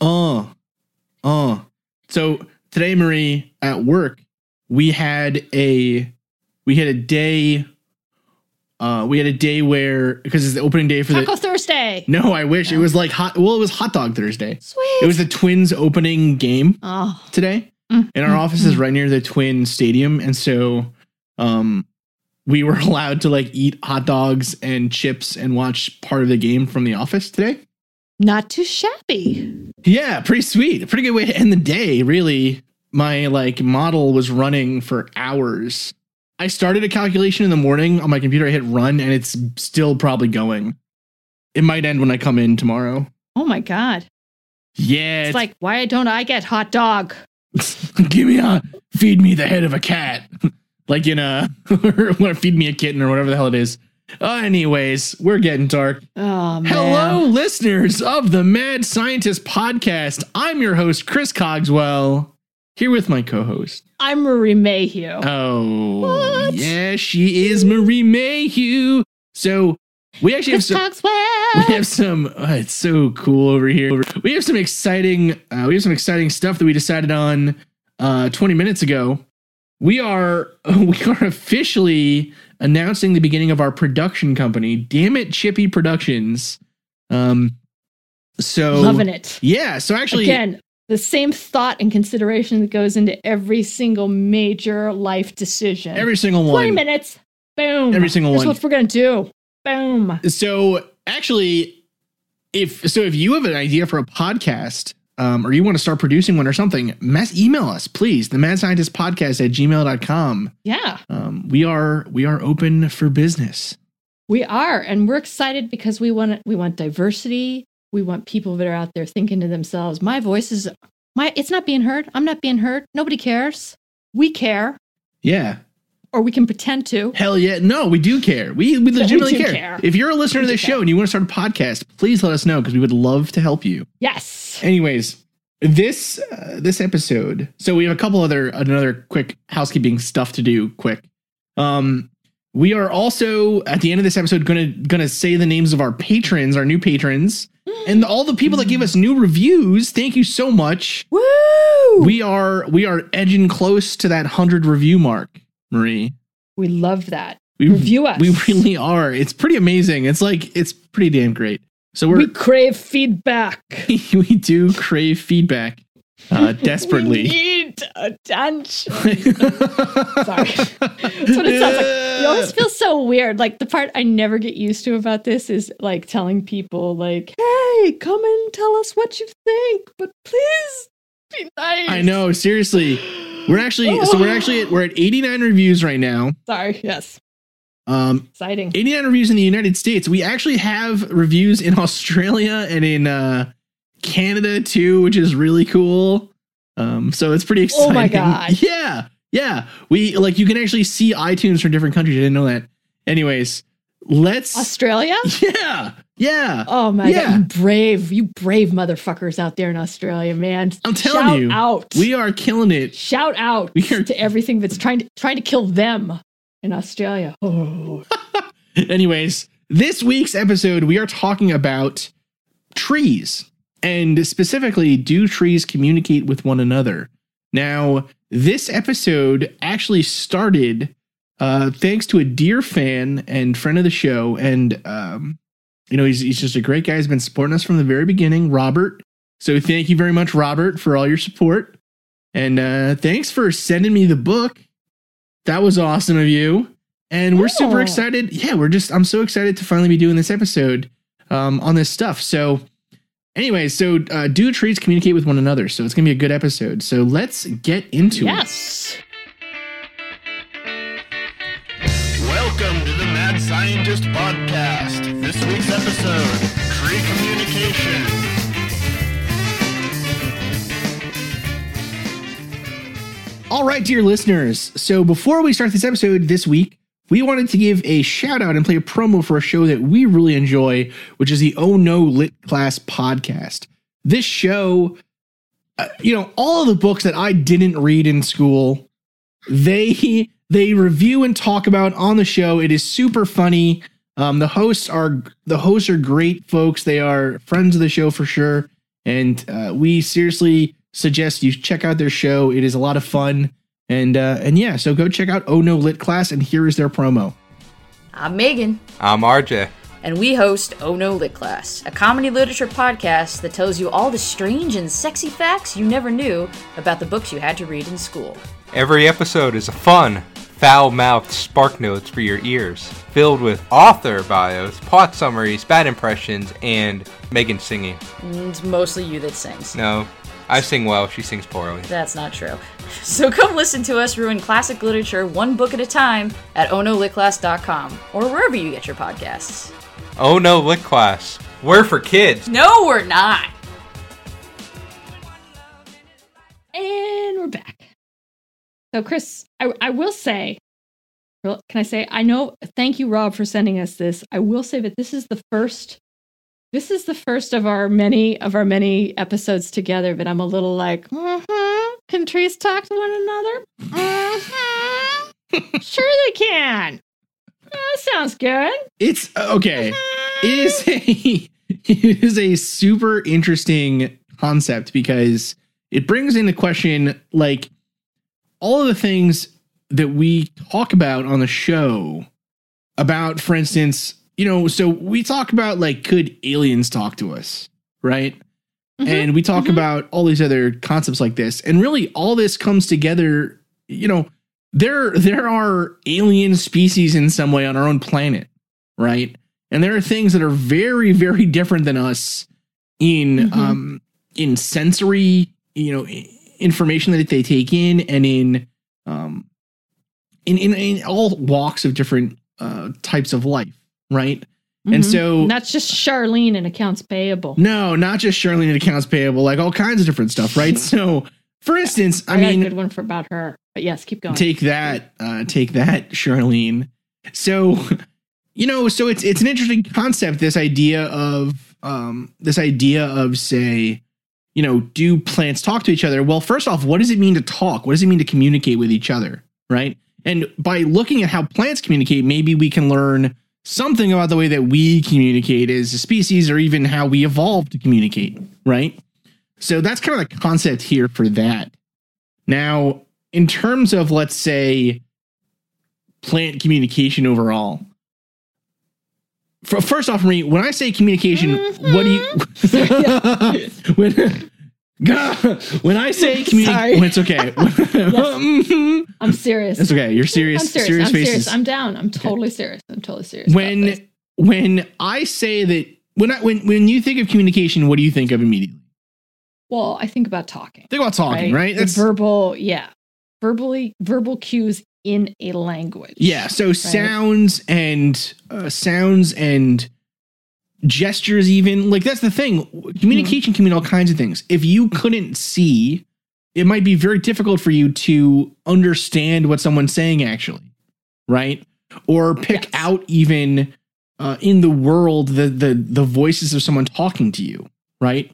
Oh, oh. So today, Marie, at work, we had a we had a day. Uh, we had a day where because it's the opening day for Taco the. Thursday. No, I wish it was like hot. Well, it was Hot Dog Thursday. Sweet. It was the Twins opening game oh. today, Mm, and our mm, office is mm. right near the Twin Stadium, and so, um, we were allowed to like eat hot dogs and chips and watch part of the game from the office today. Not too shabby. Yeah, pretty sweet. Pretty good way to end the day, really. My like model was running for hours. I started a calculation in the morning on my computer. I hit run and it's still probably going. It might end when I come in tomorrow. Oh my god. Yeah, It's like, why don't I get hot dog? give me a feed me the head of a cat. like in a or feed me a kitten or whatever the hell it is. Uh, anyways, we're getting dark. Oh man. Hello, listeners of the Mad Scientist podcast. I'm your host, Chris Cogswell, here with my co host. I'm Marie Mayhew. Oh, What? yeah, she is Marie Mayhew. So we actually have Chris some. Cogswell. We have some. oh, it's so cool over here. We have some exciting. Uh, we have some exciting stuff that we decided on uh, 20 minutes ago. We are we are officially announcing the beginning of our production company. Damn it, Chippy Productions. Um. So Loving it. Yeah. So actually, Again, the same thought and consideration that goes into every single major life decision. every single one. 20 minutes. Boom. Every single Here's one. what we're gonna do. Boom. So actually, if so, if you have an idea for a podcast, um, or you want to start producing one or something, mess email us, please. The Mad Scientist Podcast at gmail.com. Yeah, Um, we are we are open for business. we are, and we're excited because we want we want diversity. We want people that are out there thinking to themselves, "My voice is my. It's not being heard. I'm not being heard. Nobody cares. We care, Yeah. Or we can pretend to. Hell yeah. No, we do care. We, we legitimately do care. care. If you're a listener We to this show care. and you want to start a podcast, please let us know because we would love to help you. Yes. Anyways, this uh, this episode. So we have a couple other another quick housekeeping stuff to do. Quick. Um, we are also at the end of this episode gonna gonna say the names of our patrons, our new patrons, and all the people that give us new reviews. Thank you so much. Woo! We, We are we are edging close to that hundred review mark, Marie. we love that. We Review us. We really are. It's pretty amazing. It's like it's pretty damn great. So We we're crave feedback. we do crave feedback uh, desperately. We need attention. Sorry. That's what it sounds like. It always feels so weird. Like the part I never get used to about this is like telling people, like, "Hey, come and tell us what you think, but please be nice." I know, seriously. We're actually so we're actually at, we're at 89 reviews right now. Sorry. Yes. Um Exciting. 89 reviews in the United States. We actually have reviews in Australia and in uh Canada too, which is really cool. Um so it's pretty exciting. Oh my God. Yeah. Yeah. We like you can actually see iTunes from different countries. I didn't know that. Anyways, let's Australia. Yeah. Yeah. Oh my Yeah. god, you brave, you brave motherfuckers out there in Australia, man. I'm telling Shout you. out. We are killing it. Shout out are- to everything that's trying to trying to kill them in Australia. Oh. Anyways, this week's episode, we are talking about trees and specifically, do trees communicate with one another? Now, this episode actually started uh, thanks to a dear fan and friend of the show. And, um, you know, he's, he's just a great guy. He's been supporting us from the very beginning, Robert. So thank you very much, Robert, for all your support. And uh, thanks for sending me the book. That was awesome of you. And we're super excited. Yeah, we're just, I'm so excited to finally be doing this episode um, on this stuff. So, anyway, so uh, do trees communicate with one another? So, it's going to be a good episode. So, let's get into it. yes. Welcome to the Mad Scientist Podcast. This week's episode Tree Communication. All right, dear listeners. So before we start this episode this week, we wanted to give a shout out and play a promo for a show that we really enjoy, which is the Oh No Lit Class podcast. This show, uh, you know, all of the books that I didn't read in school, they they review and talk about on the show. It is super funny. Um, the hosts are the hosts are great folks. They are friends of the show for sure. And uh, we seriously suggest you check out their show. It is a lot of fun. And uh, and yeah, so go check out Oh No Lit Class, and here is their promo. I'm Megan, I'm RJ. and we host Oh No Lit Class, a comedy literature podcast that tells you all the strange and sexy facts you never knew about the books you had to read in school. Every episode is a fun, foul mouthed spark notes for your ears, filled with author bios, plot summaries, bad impressions, and Megan singing. It's mostly you that sings. No, I sing well, she sings poorly. That's not true. So come listen to us ruin classic literature one book at a time at onolitclass.com or wherever you get your podcasts. Oh no, Lit Class. We're for kids. No, we're not. And we're back. So, Chris, I, I will say, can I say, I know, thank you, Rob, for sending us this. I will say that this is the first, this is the first of our many, of our many episodes together, but I'm a little like, mm-hmm, can trees talk to one another? Mm-hmm. sure they can. That sounds good. It's okay. It is a it is a super interesting concept because it brings into question like all of the things that we talk about on the show about for instance you know so we talk about like could aliens talk to us right Mhm, and we talk mhm. about all these other concepts like this and really all this comes together you know there there are alien species in some way on our own planet right and there are things that are very very different than us in Mhm. um in sensory you know information that they take in and in um in in, in all walks of different uh types of life right and Mhm. so that's just Charlene and accounts payable. no, not just Charlene and accounts payable, like all kinds of different stuff, right? so, for instance, I, I, got a mean, good one for about her. But yes, keep going. take that, uh, take that, Charlene. So, you know, so it's it's an interesting concept. This idea of um, this idea of say, you know, do plants talk to each other? Well, first off, what does it mean to talk? What does it mean to communicate with each other, right? And by looking at how plants communicate, maybe we can learn something about the way that we communicate as a species or even how we evolved to communicate, right? So that's kind of the concept here for that. Now, in terms of, let's say, plant communication overall, first off, Marie, when I say communication, what do you. when, when I say communication, it's okay. Mhm. I'm serious. it's okay. You're serious. I'm serious. serious I'm faces serious. I'm down. I'm totally serious. I'm totally serious. when when I say that when I when when you think of communication, what do you think of immediately? well, I think about talking. Think about talking, right? The That's verbal, yeah, verbally verbal cues in a language. yeah. So sounds and uh, sounds and gestures, even like that's the thing. Communication can mean all kinds of things. If you couldn't see, it might be very difficult for you to understand what someone's saying actually, right? Or pick Yes. out even uh, in the world the the the voices of someone talking to you, right?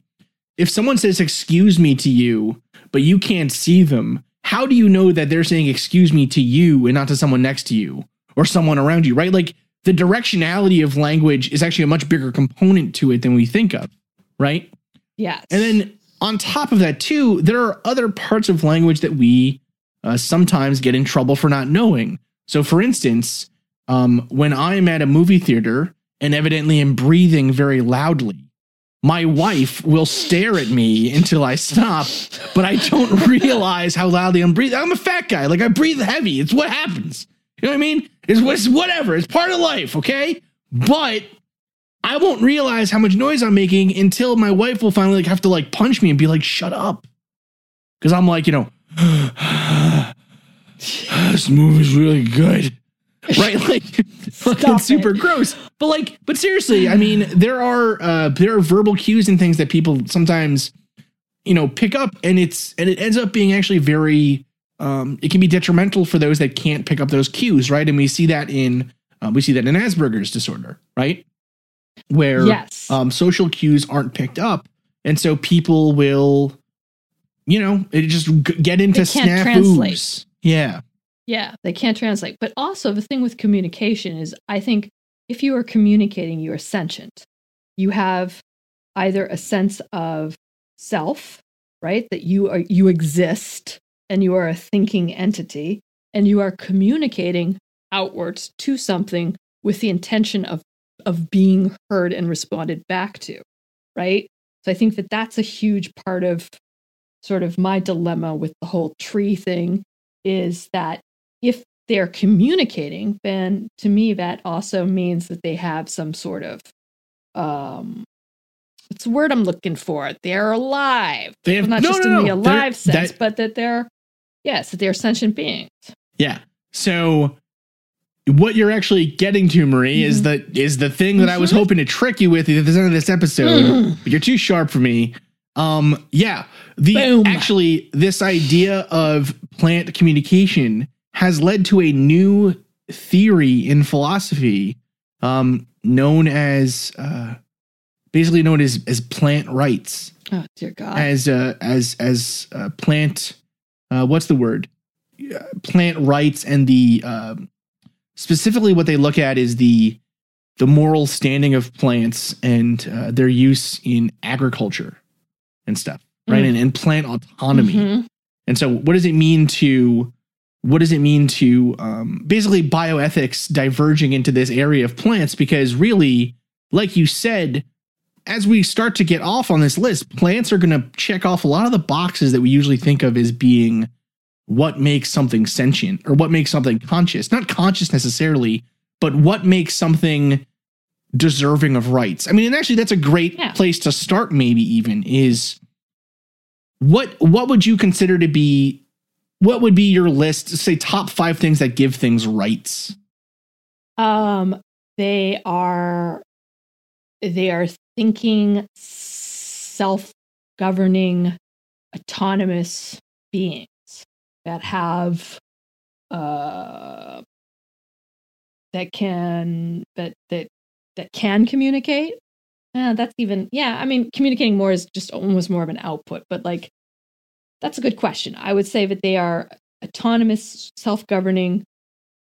If someone says "excuse me" to you, but you can't see them, how do you know that they're saying "excuse me" to you and not to someone next to you or someone around you, right? Like the directionality of language is actually a much bigger component to it than we think of, right? Yes. And then on top of that, too, there are other parts of language that we uh, sometimes get in trouble for not knowing. So, for instance, um, when I'm at a movie theater and evidently am breathing very loudly, my wife will stare at me until I stop, but I don't realize how loudly I'm breathing. I'm a fat guy. Like I breathe heavy. It's what happens. You know what I mean? It's, it's whatever. It's part of life. Okay. But I won't realize how much noise I'm making until my wife will finally like have to like punch me and be like, shut up. Cause I'm like, you know, this movie's really good. Right? Like fucking super it. gross. But like, but seriously, I mean, there are uh there are verbal cues and things that people sometimes, you know, pick up and it's and it ends up being actually very um it can be detrimental for those that can't pick up those cues, right? And we see that in uh, we see that in Asperger's disorder, right? Where yes. um, social cues aren't picked up, and so people will, you know, it just g- get into snafus. translate. Yeah, Yeah, they can't translate. But also, the thing with communication is, I think if you are communicating, you are sentient. You have either a sense of self, right? That you are you exist and you are a thinking entity and you are communicating outwards to something with the intention of of being heard and responded back to, right? So I think that that's a huge part of sort of my dilemma with the whole tree thing is that if they're communicating, then to me that also means that they have some sort of um the word I'm looking for? They're alive. They have Well, not no, just no, in the alive sense, that- but that they're yes, that they're sentient beings. Yeah. So what you're actually getting to, Marie, is the is the thing that I was Mhm. hoping to trick you with at the end of this episode, Mm. but you're too sharp for me. Um, yeah. The Boom. actually this idea of plant communication has led to a new theory in philosophy, um, known as uh basically known as as plant rights Oh dear God. as uh, as as uh, plant uh, what's the word Uh, plant rights and the um, specifically what they look at is the the moral standing of plants and uh, their use in agriculture and stuff right Mm. and, and plant autonomy Mhm. and so what does it mean to what does it mean to um, basically bioethics diverging into this area of plants? Because really like you said as we start to get off on this list plants are going to check off a lot of the boxes that we usually think of as being what makes something sentient or what makes something conscious. Not conscious necessarily but what makes something deserving of rights. I mean and actually that's a great Yeah. place to start maybe even is what what would you consider to be what would be your list say top five things that give things rights Um, they are they are thinking, self-governing, autonomous beings that have uh that can that that that can communicate. That's even yeah. I mean, communicating more is just almost more of an output, but like that's a good question. I would say that they are autonomous, self-governing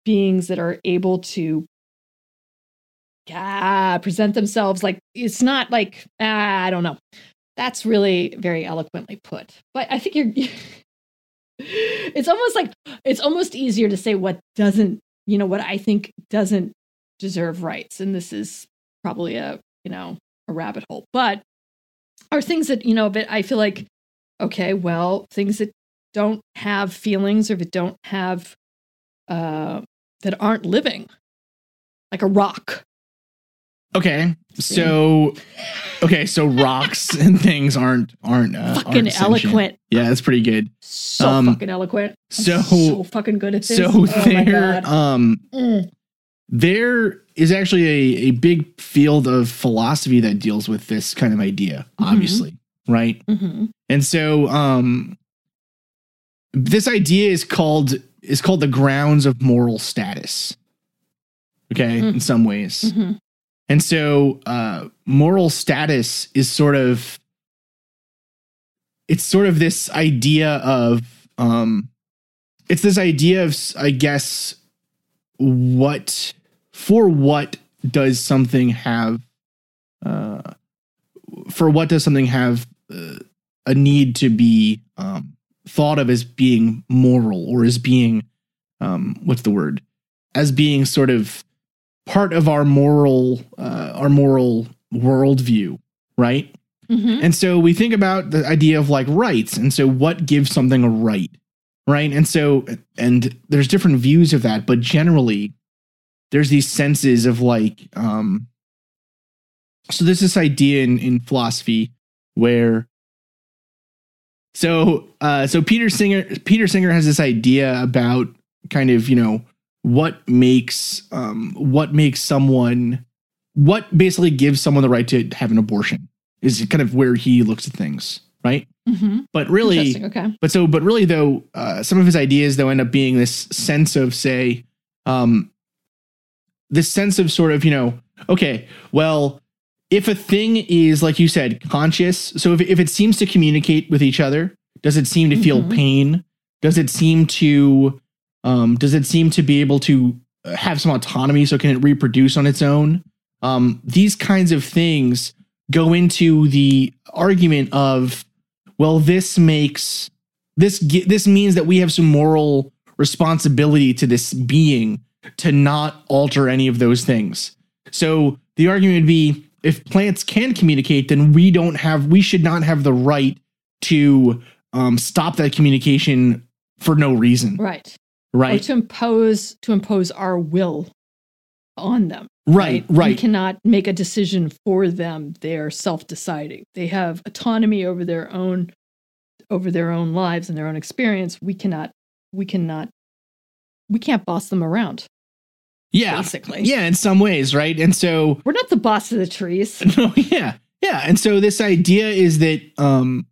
beings that are able to ah, present themselves like it's not like ah, I don't know. That's really very eloquently put. But I think you're it's almost like it's almost easier to say what doesn't, you know, what I think doesn't deserve rights. And this is probably a, you know, a rabbit hole. But are things that, you know, but I feel like, okay, well, things that don't have feelings or that don't have uh that aren't living. Like a rock. okay so okay so rocks and things aren't aren't uh, fucking aren't eloquent. yeah that's pretty good So Um, fucking eloquent. So- so fucking good at this. so oh there um Mm. there is actually a, a big field of philosophy that deals with this kind of idea Mhm. obviously right Mhm. and so um this idea is called is called the grounds of moral status okay Mm. in some ways Mhm. and so uh moral status is sort of it's sort of this idea of um it's this idea of I guess what for what does something have uh for what does something have uh, a need to be um thought of as being moral or as being um what's the word as being sort of part of our moral uh our moral worldview right Mhm. and so we think about the idea of like rights. And so what gives something a right? Right. And so, and there's different views of that, but generally there's these senses of like, um, so there's this idea in, in philosophy where, so, uh, so Peter Singer, Peter Singer has this idea about kind of, you know, what makes, um, what makes someone, what basically gives someone the right to have an abortion is kind of where he looks at things, right? Mhm. But really, Okay. but so, but really though, uh, some of his ideas though end up being this sense of say, um, this sense of sort of you know, okay, well, if a thing is like you said, conscious, so if if it seems to communicate with each other, does it seem to feel Mhm. pain? Does it seem to, um, does it seem to be able to uh, have some autonomy? So can it reproduce on its own? Um, these kinds of things go into the argument of well, this makes this this means that we have some moral responsibility to this being to not alter any of those things. So the argument would be if plants can communicate, then we don't have we should not have the right to um, stop that communication for no reason, Right. Or right? to impose to impose our will on them. Right, We right. We cannot make a decision for them. They are self-deciding. They have autonomy over their own over their own lives and their own experience. We cannot we cannot we can't boss them around, Yeah, basically. yeah, in some ways, right? And so We're not the boss of the trees. no, yeah, yeah. And so this idea is that um,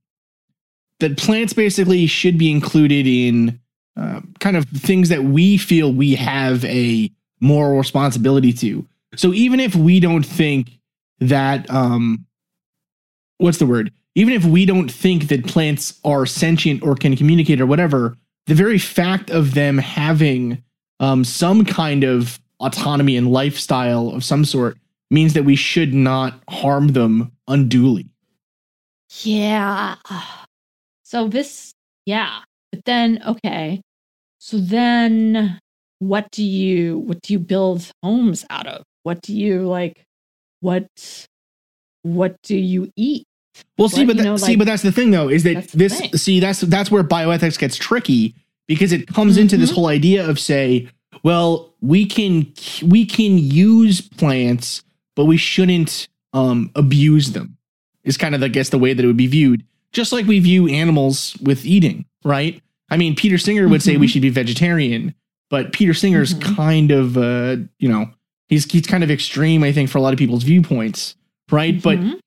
that plants basically should be included in uh, kind of things that we feel we have a moral responsibility to. So even if we don't think that um, what's the word? Even if we don't think that plants are sentient or can communicate or whatever, the very fact of them having um, some kind of autonomy and lifestyle of some sort means that we should not harm them unduly. Yeah. So this, yeah. But then, okay. So then, what do you what do you build homes out of? What do you like? What what do you eat? Well, see, What, but you that, know, see, like- but that's the thing, though, is that this see that's that's where bioethics gets tricky because it comes mm-hmm. into this whole idea of say, well, we can we can use plants, but we shouldn't um, abuse them. Is kind of I guess the way that it would be viewed, just like we view animals with eating, right? I mean, Peter Singer would say we Mhm. should be vegetarian, but Peter Singer's Mhm. kind of uh, you know he's he's kind of extreme, I think, for a lot of people's viewpoints, right? But Mhm.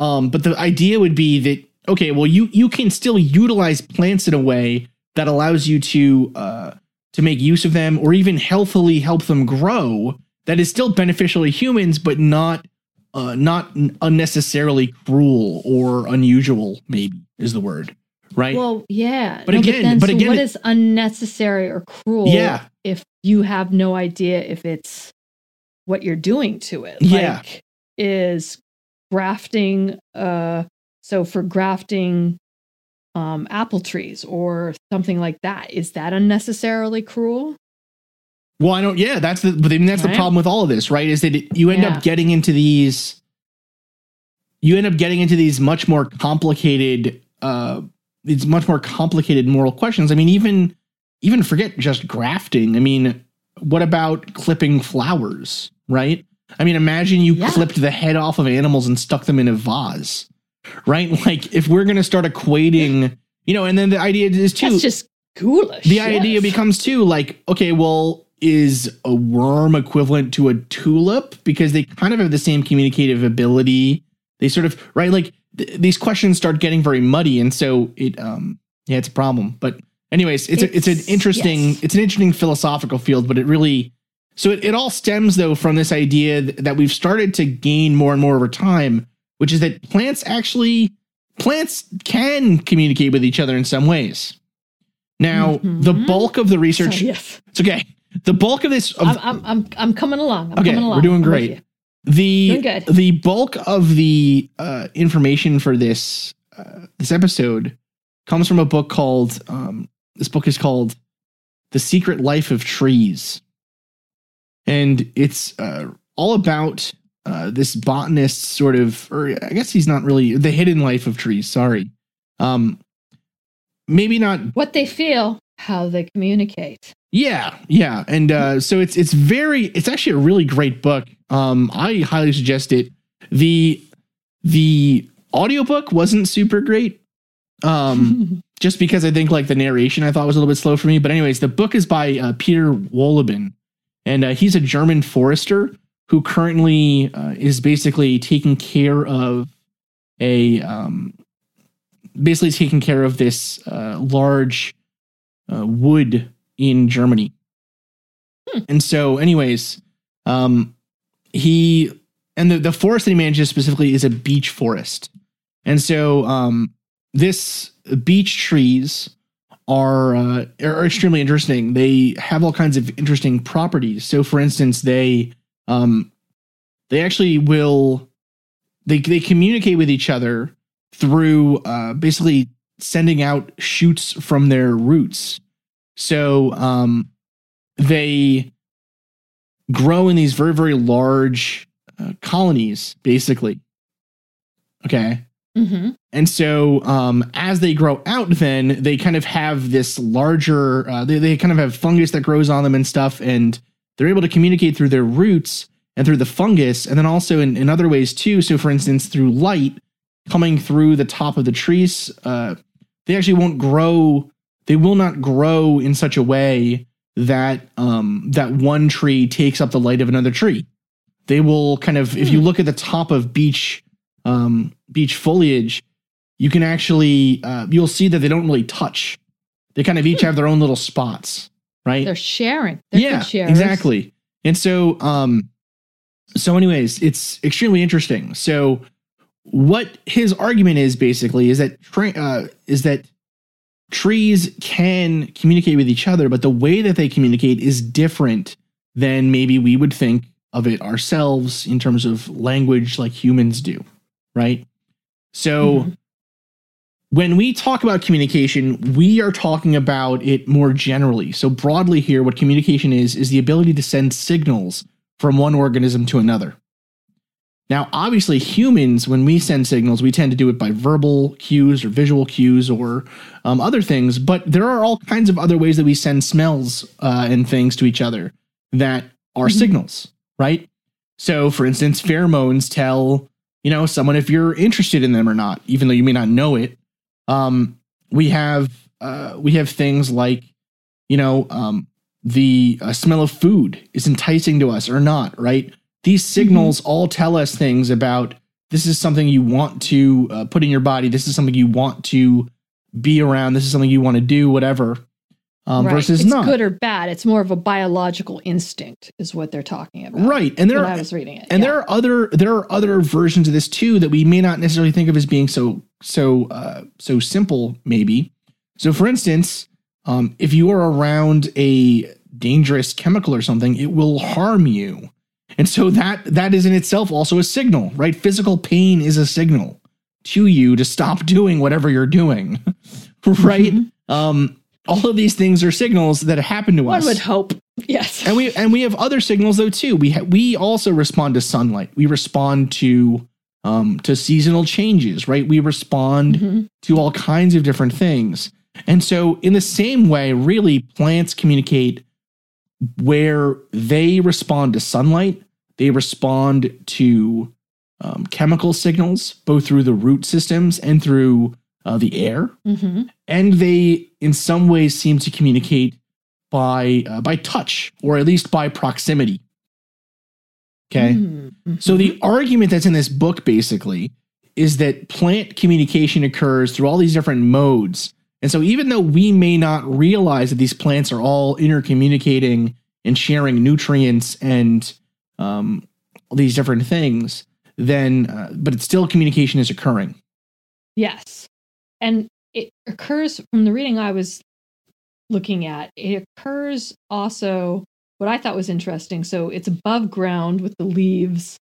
um, but the idea would be that okay, well, you you can still utilize plants in a way that allows you to uh, to make use of them, or even healthily help them grow. That is still beneficial to humans, but not uh, not unnecessarily cruel or unusual. Maybe is the word, right? Well, yeah. But again- but so again what it- is unnecessary or cruel? Yeah. If you have no idea if it's what you're doing to it. Yeah. Like, is grafting uh so for grafting um apple trees or something like that is that unnecessarily cruel Well, I don't. Yeah, that's the. But I mean, that's the problem with all of this, right? Is that it, you end Yeah. up getting into these. You end up getting into these much more complicated. uh These much more complicated moral questions. I mean, even even forget just grafting. I mean, what about clipping flowers? Right. I mean, imagine you Yeah. clipped the head off of animals and stuck them in a vase. Right. Like if we're gonna start equating, you know, and then the idea is too that's just ghoulish the idea becomes too like okay well is a worm equivalent to a tulip? Because they kind of have the same communicative ability. They sort of right? Like th- these questions start getting very muddy and so it um yeah it's a problem. But anyways it's a, it's an interesting yes. it's an interesting philosophical field but it really so it, it all stems though from this idea th- that we've started to gain more and more over time which is that plants actually plants can communicate with each other in some ways. Now Mhm. the bulk of the research yes. it's okay. The bulk of this of, I'm, I'm i'm i'm coming along. I'm Okay, coming we're doing great. the Doing good. the bulk of the uh, information for this uh, this episode comes from a book called um, this book is called The Secret Life of Trees, and it's uh, all about uh, this botanist sort of, or I guess he's not really the hidden life of trees. Sorry, um, maybe not what they feel how they communicate Yeah, yeah, and uh, so it's it's very it's actually a really great book. Um, I highly suggest it. the The audiobook wasn't super great, um, just because I think like the narration I thought was a little bit slow for me. But anyways, the book is by uh, Peter Wohlleben, and uh, he's a German forester who currently uh, is basically taking care of a um, basically taking care of this uh, large uh, wood in Germany. And so, anyways, um, he and the, the forest that he manages specifically is a beech forest. And so, um, this beech trees are uh, are extremely interesting. They have all kinds of interesting properties. So, for instance, they um, they actually will they they communicate with each other through uh, basically sending out shoots from their roots. So um, they grow in these very, very large uh, colonies, basically. Okay. Mm-hmm. And so, um, as they grow out, then they kind of have this larger, uh, they, they kind of have fungus that grows on them and stuff, and they're able to communicate through their roots and through the fungus, and then also in, in other ways too. So, for instance, through light coming through the top of the trees, uh, they actually won't grow, they will not grow in such a way that um, that one tree takes up the light of another tree. They will kind of, if you look at the top of beech um, beech foliage, you can actually uh, you'll see that they don't really touch. They kind of each have their own little spots, right? They're sharing. They're yeah, exactly. And so, um, so anyways, it's extremely interesting. So, what his argument is basically is that tra- uh, is that trees can communicate with each other, but the way that they communicate is different than maybe we would think of it ourselves in terms of language, like humans do, right? So. Mhm. When we talk about communication, we are talking about it more generally. So, broadly, here, what communication is, is the ability to send signals from one organism to another. Now, obviously, humans, when we send signals, we tend to do it by verbal cues or visual cues or um, other things, but there are all kinds of other ways that we send smells uh, and things to each other that are Mhm. signals, right? So, for instance, pheromones tell you know someone if you're interested in them or not, even though you may not know it. Um, we have uh, we have things like you know um, the uh, smell of food is enticing to us or not, right? These signals all tell us things about this is something you want to uh, put in your body. This is something you want to be around. This is something you want to do, whatever. Um, right. Versus it's not. good or bad. It's more of a biological instinct, is what they're talking about. right. And there are I was reading it. and yeah. there are other there are other versions of this too that we may not necessarily think of as being so so uh, so simple maybe so for instance um, if you are around a dangerous chemical or something it will harm you and so that that is in itself also a signal right physical pain is a signal to you to stop doing whatever you're doing right Mhm. um all of these things are signals that happen to One us would hope. Yes. and we and we have other signals though too. We ha- we also respond to sunlight. We respond to um to seasonal changes, right? We respond Mhm. to all kinds of different things. And so in the same way, really plants communicate where they respond to sunlight, they respond to um, chemical signals, both through the root systems and through uh, the air Mhm. and they in some ways seem to communicate by uh, by touch or at least by proximity okay Mhm. so the argument that's in this book basically is that plant communication occurs through all these different modes and so even though we may not realize that these plants are all intercommunicating and sharing nutrients and um, all these different things then uh, but it's still communication is occurring Yes. And it occurs from the reading I was looking at, it occurs also what I thought was interesting. So it's above ground with the leaves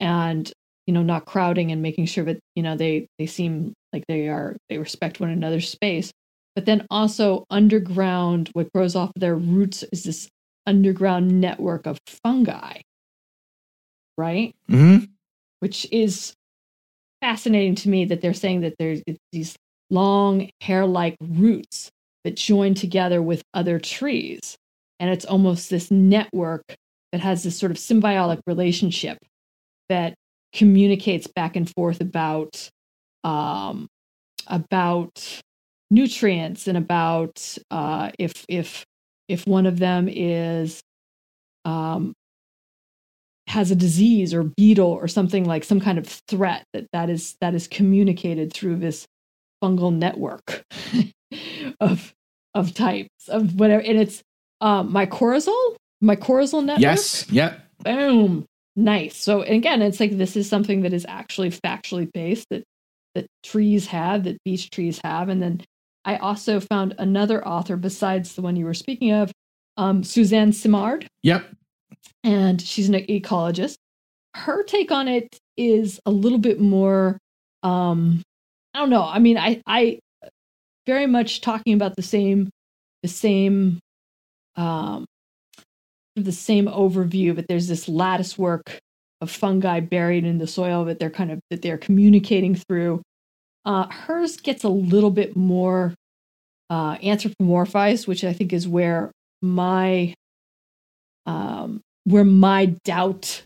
and you know not crowding and making sure that you know they they seem like they are they respect one another's space but then also underground what grows off of their roots is this underground network of fungi right Mhm. which is fascinating to me that they're saying that there's these long hair-like roots that join together with other trees. And it's almost this network that has this sort of symbiotic relationship that communicates back and forth about um, about nutrients and about uh, if if if one of them is um, has a disease or beetle or something like some kind of threat that that is that is communicated through this fungal network of of types of whatever and it's um mycorrhizal mycorrhizal network? Yes yep boom. Nice. So again it's like this is something that is actually factually based that that trees have that beech trees have and then i also found another author besides the one you were speaking of um, suzanne simard. Yep. And she's an ecologist. Her take on it is a little bit more um I don't know. I mean, I I very much talking about the same the same um the same overview but there's this lattice work of fungi buried in the soil that they're kind of that they're communicating through uh hers gets a little bit more uh anthropomorphized which i think is where my um where my doubt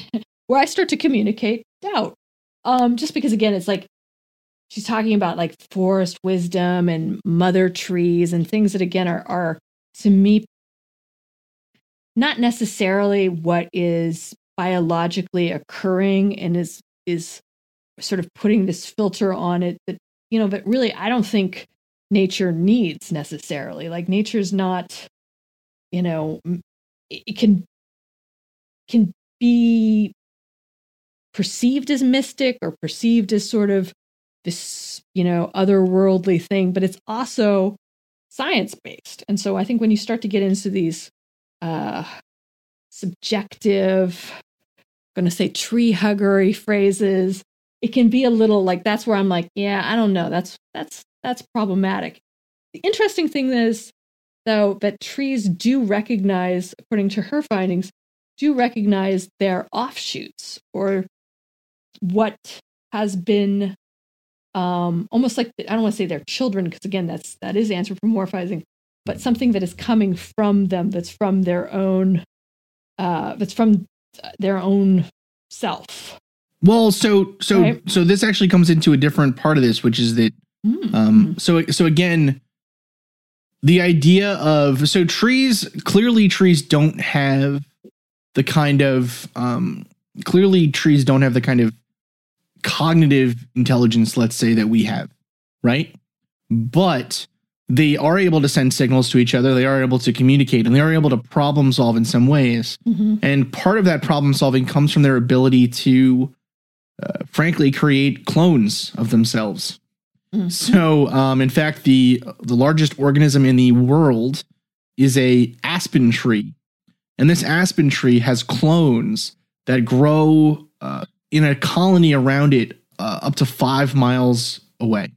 where i start to communicate doubt um just because again it's like she's talking about like forest wisdom and mother trees and things that again are are to me not necessarily what is biologically occurring and is is sort of putting this filter on it that you know but really i don't think nature needs necessarily. Like nature's not you know it can can be perceived as mystic or perceived as sort of this you know otherworldly thing but it's also science based and so i think when you start to get into these uh subjective I'm going to say tree huggery phrases it can be a little like that's where i'm like yeah i don't know. That's that's that's problematic. The interesting thing is though that trees do recognize according to her findings do recognize their offshoots or what has been um almost like i don't want to say their children because again that's that is anthropomorphizing but something that is coming from them that's from their own uh that's from their own self Well, so so Right. so this actually comes into a different part of this, which is that Mm. um so so again the idea of so trees clearly trees don't have the kind of um clearly trees don't have the kind of cognitive intelligence let's say that we have right? But they are able to send signals to each other. They are able to communicate and they are able to problem solve in some ways. Mhm. and part of that problem solving comes from their ability to uh, frankly create clones of themselves. Mhm. so um, in fact the the largest organism in the world is a aspen tree. And this aspen tree has clones that grow uh, in a colony around it uh, up to five miles away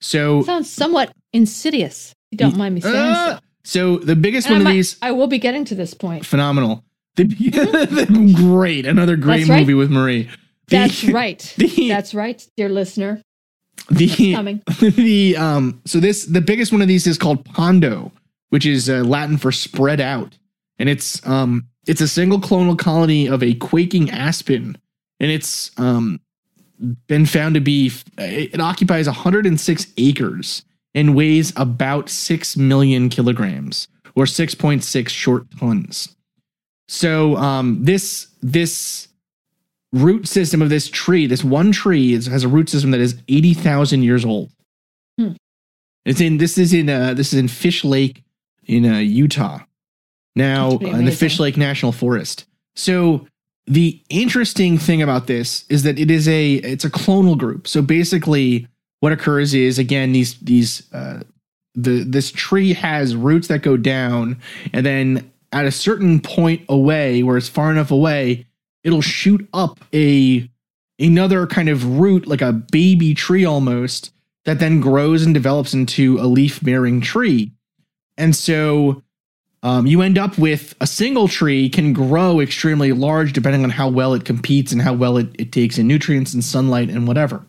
so sounds somewhat insidious you don't mind me saying uh, so so the biggest And I one of might- these I will be getting to this point phenomenal. The, great, another great That's right. movie with Marie. The- that's right The, that's right dear listener the, coming the um. So this the biggest one of these is called Pando, which is uh, Latin for spread out, and it's um it's a single clonal colony of a quaking aspen, and it's um been found to be it it occupies 106 acres and weighs about 6 million kilograms or 6.6 short tons. So um this this root system of this tree, this one tree is, has a root system that is 80,000 years old. Hmm. It's in this is in uh this is in Fish Lake in uh, Utah. Now in the. Fish Lake National Forest. So the interesting thing about this is that it is a it's a clonal group. So basically what occurs is again these these uh the this tree has roots that go down and then at a certain point away where it's far enough away it'll shoot up a another kind of root like a baby tree almost that then grows and develops into a leaf bearing tree and so um, you end up with a single tree can grow extremely large depending on how well it competes and how well it, it takes in nutrients and sunlight and whatever.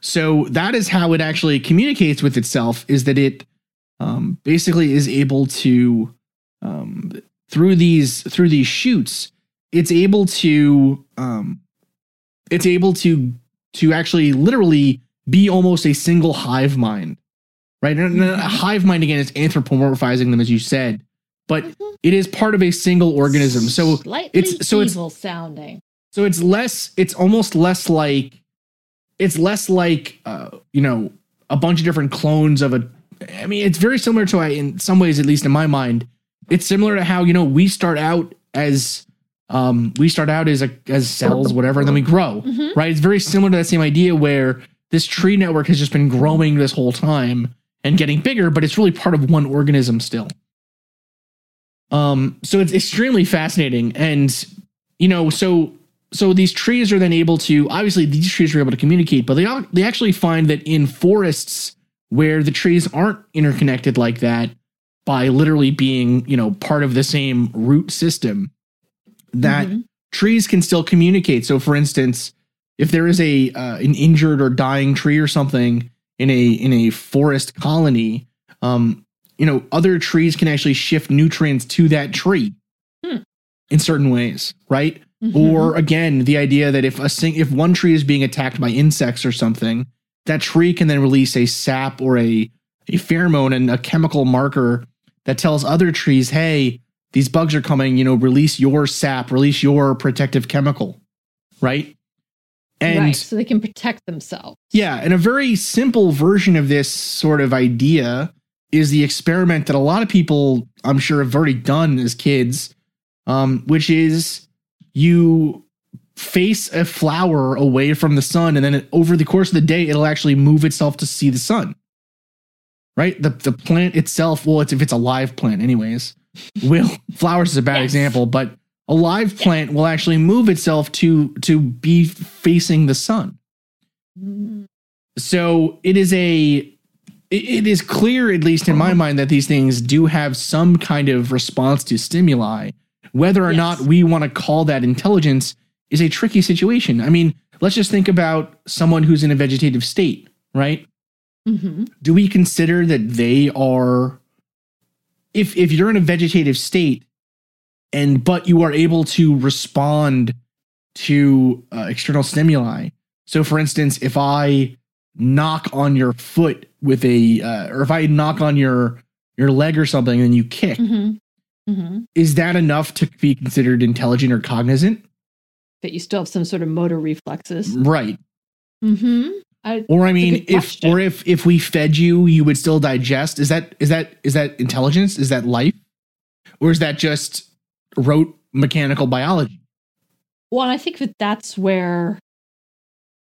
So that is how it actually communicates with itself is that it um, basically is able to um, through these through these shoots it's able to um, it's able to to actually literally be almost a single hive mind right? And a hive mind again is anthropomorphizing them as you said but it is part of a single organism. So slightly it's- so it's- evil sounding. so it's less it's almost less like it's less like uh you know a bunch of different clones of a i mean it's very similar to in some ways at least in my mind. It's similar to how you know we start out as um we start out as a as cells whatever and then we grow Mhm. right? It's very similar to that same idea where this tree network has just been growing this whole time and getting bigger but it's really part of one organism still um so it's extremely fascinating and you know so so these trees are then able to obviously these trees are able to communicate, but they they actually find that in forests where the trees aren't interconnected like that by literally being you know part of the same root system, that Mhm. trees can still communicate. So, for instance, if there is a uh, an injured or dying tree or something in a in a forest colony, um, you know, other trees can actually shift nutrients to that tree Hmm. in certain ways, right? Mhm. Or again, the idea that if a sing- if one tree is being attacked by insects or something, that tree can then release a sap or a a pheromone and a chemical marker that tells other trees, "Hey, these bugs are coming. You know, release your sap, release your protective chemical." Right? And right, so they can protect themselves. yeah, and a very simple version of this sort of idea is the experiment that a lot of people, I'm sure, have already done as kids, um, which is you face a flower away from the sun, and then it, over the course of the day, it'll actually move itself to see the sun. Right? The the plant itself, well, it's if it's a live plant, anyways. Will flowers is a bad Yes. example, but a live plant will actually move itself to to be facing the sun Mm. so it is a it- is clear at least in my mind that these things do have some kind of response to stimuli whether or Yes. not we want to call that intelligence is a tricky situation i mean let's just think about someone who's in a vegetative state right Mhm. do we consider that they are if if you're in a vegetative state and but you are able to respond to uh, external stimuli so for instance if i knock on your foot with a uh, or if i knock on your your leg or something and you kick Mhm. Mhm. is that enough to be considered intelligent or cognizant That you still have some sort of motor reflexes. right Mm-hmm. I, or i mean if or if if we fed you you would still digest is that is that is that intelligence is that life or is that just rote mechanical biology well, and I think that that's where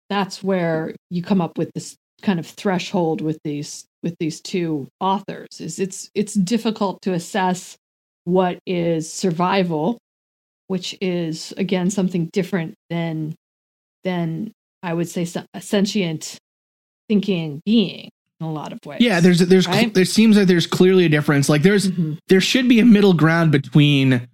that's where you come up with this kind of threshold with these with these two authors. Is it's it's difficult to assess what is survival, which is again something different than than I would say a sentient thinking being in a lot of ways. yeah there's there's Right? there seems like there's clearly a difference like there's Mhm. there should be a middle ground between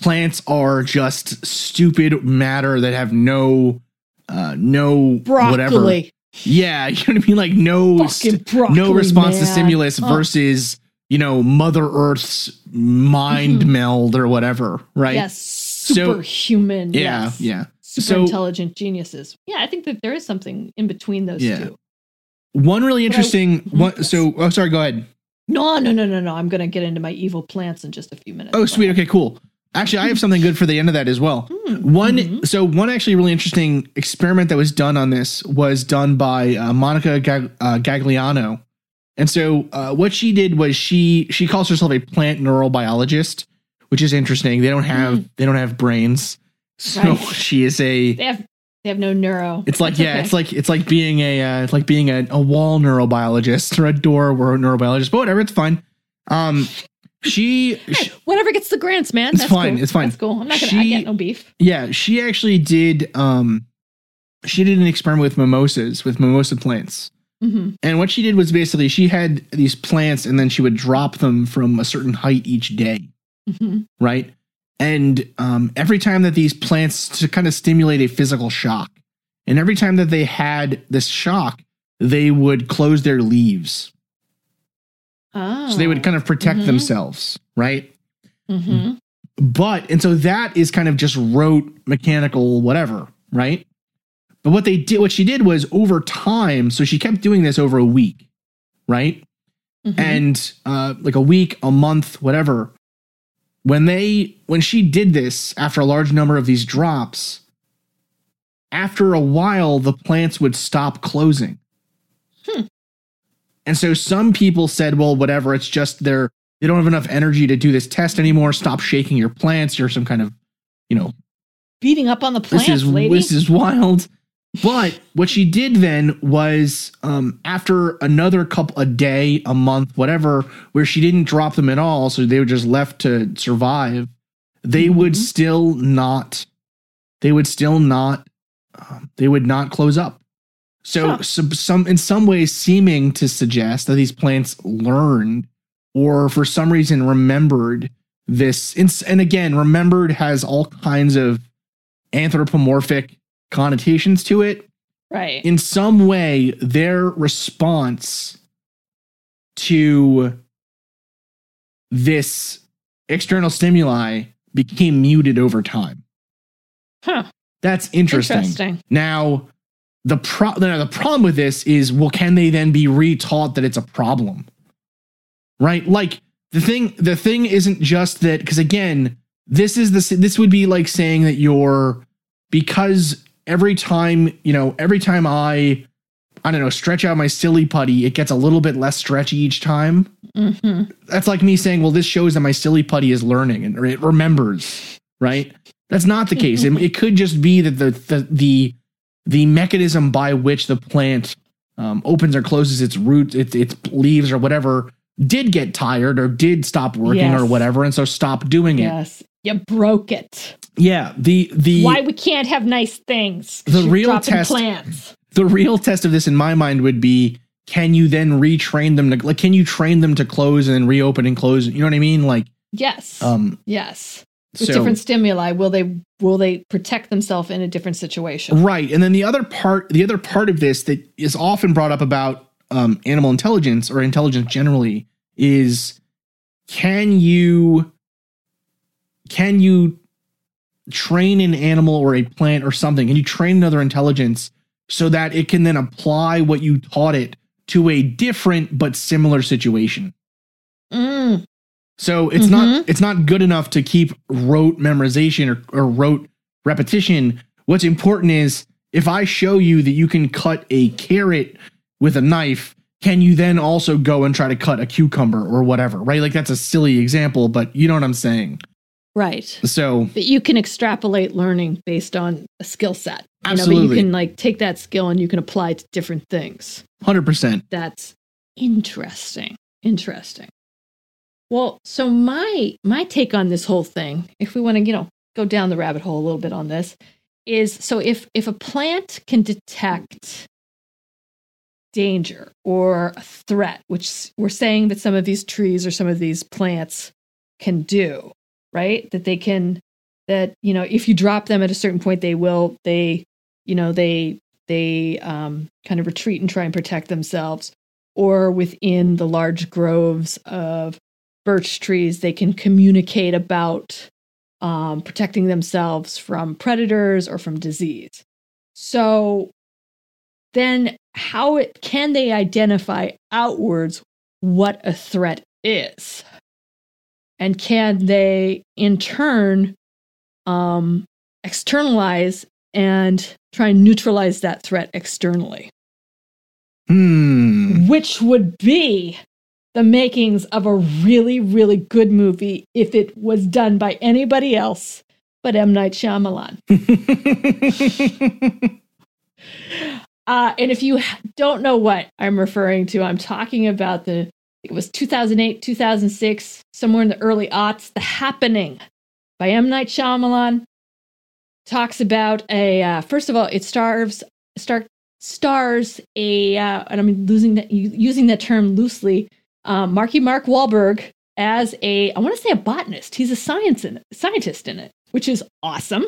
plants are just stupid matter that have no uh no whatever broccoli. yeah you know what i mean like no st- broccoli, no response to stimulus Oh. versus you know mother earth's mind Mhm. meld or whatever right Yes, superhuman. yeah yes. yeah super So- intelligent geniuses. Yeah, I think that there is something in between those Yeah. two. one really I- interesting Mhm. one Yes. so oh sorry go ahead No, no, no, no, no. I'm going to get into my evil plants in just a few minutes. oh sweet okay cool actually i have something good for the end of that as well. One, Mhm. so one actually really interesting experiment that was done on this was done by uh, Monica Gag- uh, Gagliano, and so uh, what she did was she she calls herself a plant neurobiologist, which is interesting. They don't have they don't have brains, so Right. she is a. They have they have no neuro. It's like That's yeah, okay. it's like it's like being a uh, it's like being a, a wall neurobiologist or a door neurobiologist, but whatever, it's fine. Um, she, Hey, whatever gets the grants, man. It's That's fine, Cool. it's fine. That's cool. I'm not gonna. I get no beef. Yeah, she actually did um she did an experiment with mimosas, with mimosa plants. hmm And what she did was basically she had these plants and then she would drop them from a certain height each day, hmm right? And um every time that these plants to kind of stimulate a physical shock. And every time that they had this shock, they would close their leaves. Oh. So they would kind of protect Mhm. themselves, right? hmm but and so that is kind of just rote mechanical whatever right but what they did what she did was over time so she kept doing this over a week right Mhm. and uh like a week a month whatever when they when she did this after a large number of these drops after a while the plants would stop closing Hmm. And so some people said well whatever it's just they're they don't have enough energy to do this test anymore stop shaking your plants you're some kind of you know beating up on the plants, this is lady. this is wild. But what she did then was um, after another couple a day, a month, whatever, where she didn't drop them at all, so they were just left to survive. They would Mhm. still not. they would still not um, they would not close up. So, Huh. so some in some ways seeming to suggest that these plants learned or for some reason remembered this and, and again remembered has all kinds of anthropomorphic connotations to it Right. in some way their response to this external stimuli became muted over time Huh. that's interesting, Interesting. now the pro the problem with this is well can they then be retaught that it's a problem? Right? Like the thing the thing isn't just that because again this is the this would be like saying that you're because every time you know every time i i don't know stretch out my silly putty it gets a little bit less stretchy each time. Hmm that's like me saying well this shows that my silly putty is learning and it remembers right? That's not the case. It, it could just be that the the the, the mechanism by which the plant um, opens or closes its roots its, its leaves or whatever did get tired or did stop working or whatever and so stop doing it Yes. You broke it. yeah the the Why we can't have nice things. The real test- plants. the real test of this in my mind would be can you then retrain them to like can you train them to close and then reopen and close you know what i mean like Yes. um yes. With so different stimuli, will they will they protect themselves in a different situation? right and then the other part the other part of this that is often brought up about um animal intelligence or intelligence generally is can you can you train an animal or a plant or something? Can you train another intelligence so that it can then apply what you taught it to a different but similar situation? Mm, So it's not mm-hmm. it's not good enough to keep rote memorization or, or rote repetition. What's important is if I show you that you can cut a carrot with a knife, can you then also go and try to cut a cucumber or whatever? Right? Like that's a silly example, but you know what I'm saying. right. So But you can extrapolate learning based on a skill set. You know, but you can like take that skill and you can apply it to different things. 100%. That's interesting. Interesting. Well, so my my take on this whole thing, if we want to, you know, go down the rabbit hole a little bit on this, is so if if a plant can detect danger or a threat, which we're saying that some of these trees or some of these plants can do, right? That they can that, you know, if you drop them at a certain point, they will, they, you know, they they um, kind of retreat and try and protect themselves or within the large groves of birch trees, they can communicate about um, protecting themselves from predators or from disease. So then, how it, can they identify outwards what a threat is? And can they, in turn, um, externalize and try and neutralize that threat externally? Hmm. which would be the makings of a really, really good movie if it was done by anybody else but M. Night Shyamalan. Uh, and if you don't know what I'm referring to, I'm talking about the, it was 2008, 2006, somewhere in the early aughts, The Happening by M. Night Shyamalan. Talks about a, uh, first of all, it stars, star, stars a, uh, and I'm losing that, using that term loosely, um, Marky Mark Wahlberg as a, I want to say a botanist. He's a science in, scientist in it, which is awesome.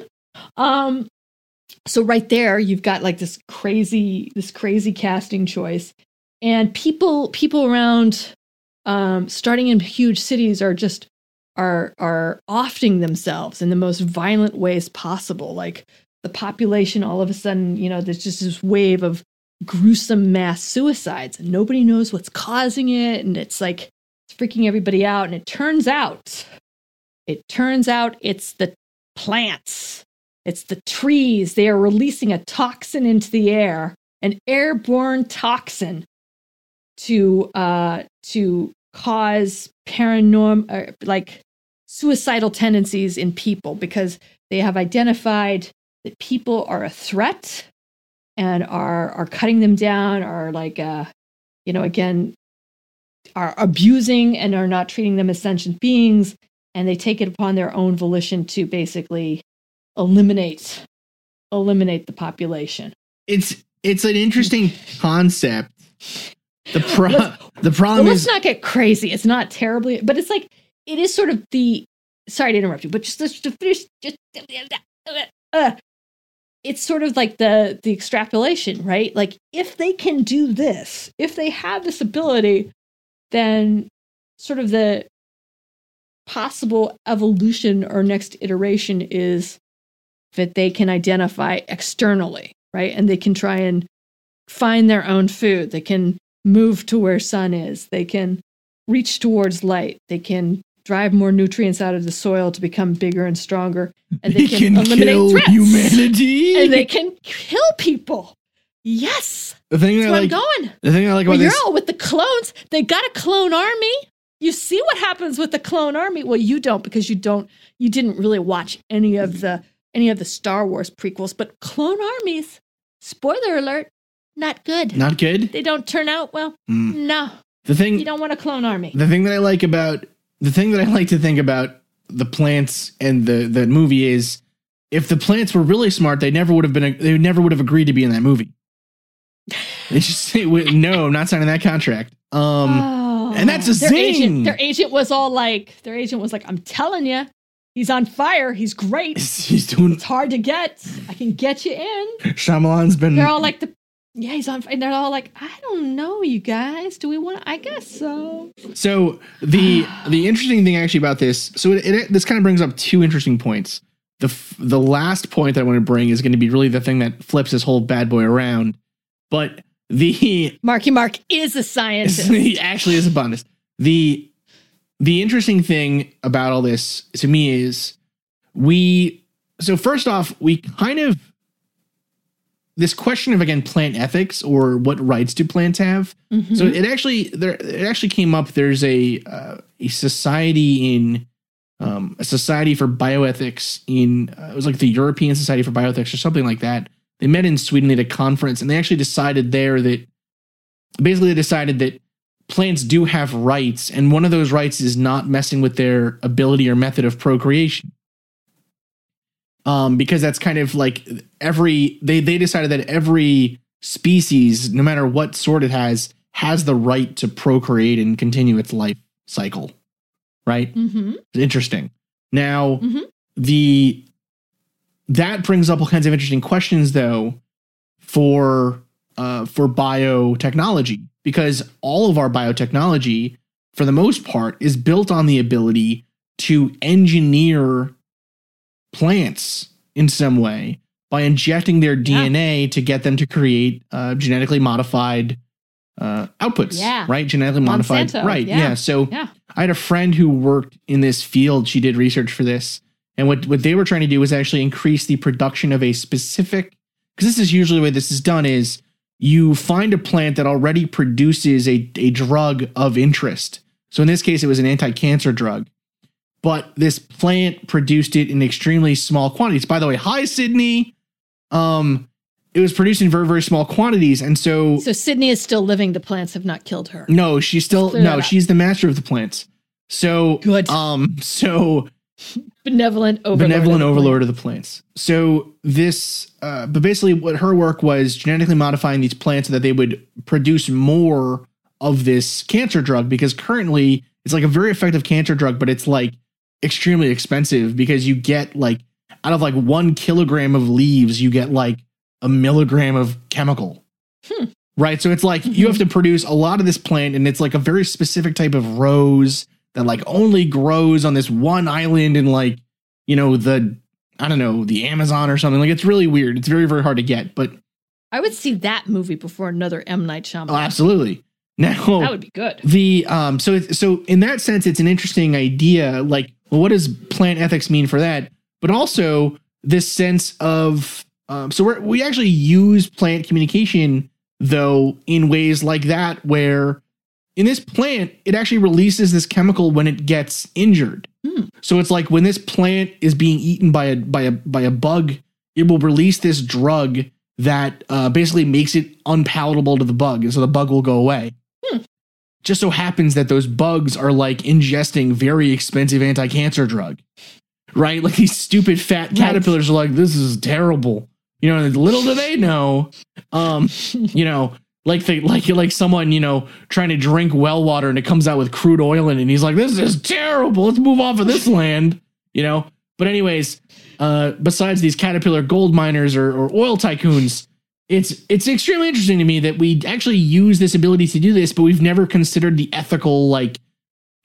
Um, so right there you've got like this crazy this crazy casting choice and people people around um starting in huge cities are just are are offing themselves in the most violent ways possible like the population all of a sudden you know there's just this wave of gruesome mass suicides and nobody knows what's causing it and it's like it's freaking everybody out and it turns out it turns out it's the plants it's the trees. They are releasing a toxin into the air, an airborne toxin to uh to cause paranorm uh, like suicidal tendencies in people because they have identified that people are a threat and are are cutting them down are like uh you know again are abusing and are not treating them as sentient beings and they take it upon their own volition to basically eliminate eliminate the population. It's it's an interesting concept. The pro Let's- the Well, problem let's is not get crazy. It's not terribly, but it's like it is sort of the. Sorry to interrupt you, but just just to finish, just uh, it's sort of like the the extrapolation, right? Like if they can do this, if they have this ability, then sort of the possible evolution or next iteration is that they can identify externally, right? And they can try and find their own food. They can move to where sun is. They can reach towards light. They can drive more nutrients out of the soil to become bigger and stronger. And they he can, can eliminate kill threats. humanity. And they can kill people. Yes. the thing That's where I like I'm going. the thing I like Well, about you're all with the clones. They got a clone army. You see what happens with the clone army. Well, you don't because you don't. You didn't really watch any of the any of the Star Wars prequels. But clone armies, spoiler alert, not good. not good. They don't turn out well. Mm. No, The thing you don't want a clone army. the thing that I like about the thing that I like to think about the plants and the the movie is if the plants were really smart, they never would have been they never would have agreed to be in that movie. They just say no, I'm not signing that contract. Um oh, and that's a their zing. agent. Their agent was all like, their agent was like, "I'm telling you, he's on fire. He's great. he's doing It's hard to get. I can get you in." Shyamalan's been They're all like the yeah, he's on. And they're all like, I don't know, you guys. Do we want? I guess so. So the the interesting thing actually about this, so it, it this kind of brings up two interesting points. The f- the last point that I want to bring is going to be really the thing that flips this whole bad boy around. But the Marky Mark is a scientist. he actually is a bonus. The the interesting thing about all this to me is we so first off, we kind of this question of again plant ethics or what rights do plants have Mhm. so it actually there it actually came up. There's a uh, a society in um, a society for bioethics in uh, it was like the European Society for Bioethics or something like that. They met in Sweden at a conference and they actually decided there that basically they decided that plants do have rights and one of those rights is not messing with their ability or method of procreation. Um, because that's kind of like every they they decided that every species, no matter what sort it has, has the right to procreate and continue its life cycle. Right? Mm-hmm. Interesting. Now, Mhm. the that brings up all kinds of interesting questions, though, for uh, for biotechnology, because all of our biotechnology, for the most part, is built on the ability to engineer plants in some way by injecting their Yeah. DNA to get them to create uh, genetically modified uh, outputs. Yeah. Right. Genetically modified. Monsanto, Right. yeah. yeah. So Yeah. I had a friend who worked in this field. She did research for this. And what, what they were trying to do was actually increase the production of a specific, because this is usually the way this is done is you find a plant that already produces a, a drug of interest. So in this case, it was an anti-cancer drug. But this plant produced it in extremely small quantities. By the way, hi Sydney. Um, it was produced in very, very small quantities. And so So Sydney is still living. The plants have not killed her. no, she's still Clear no, she's the master of the plants. So Good. Um, so Benevolent overlord. benevolent of the overlord of the plants. So this, uh, but basically, what her work was genetically modifying these plants so that they would produce more of this cancer drug because currently it's like a very effective cancer drug, but it's like extremely expensive because you get like out of like one kilogram of leaves, you get like a milligram of chemical. Hmm. Right. So it's like you have to produce a lot of this plant, and it's like a very specific type of rose that like only grows on this one island in like, you know, the I don't know, the Amazon or something. Like it's really weird. It's very, very hard to get. But I would see that movie before another M Night Shyamalan. oh, absolutely. Now That would be good. the um so so in that sense it's an interesting idea like well what does plant ethics mean for that? But also this sense of um so we we actually use plant communication though in ways like that where in this plant it actually releases this chemical when it gets injured. Hmm. so it's like when this plant is being eaten by a by a by a bug it will release this drug that uh, basically makes it unpalatable to the bug and so the bug will go away just so happens that those bugs are like ingesting very expensive anti-cancer drug right? Like these stupid fat caterpillars are like this is terrible. You know, little do they know, um, you know, like they like like someone you know trying to drink well water and it comes out with crude oil in it and he's like this is terrible. Let's move off of this land you know? But anyways uh besides these caterpillar gold miners or, or oil tycoons it's it's extremely interesting to me that we actually use this ability to do this but we've never considered the ethical like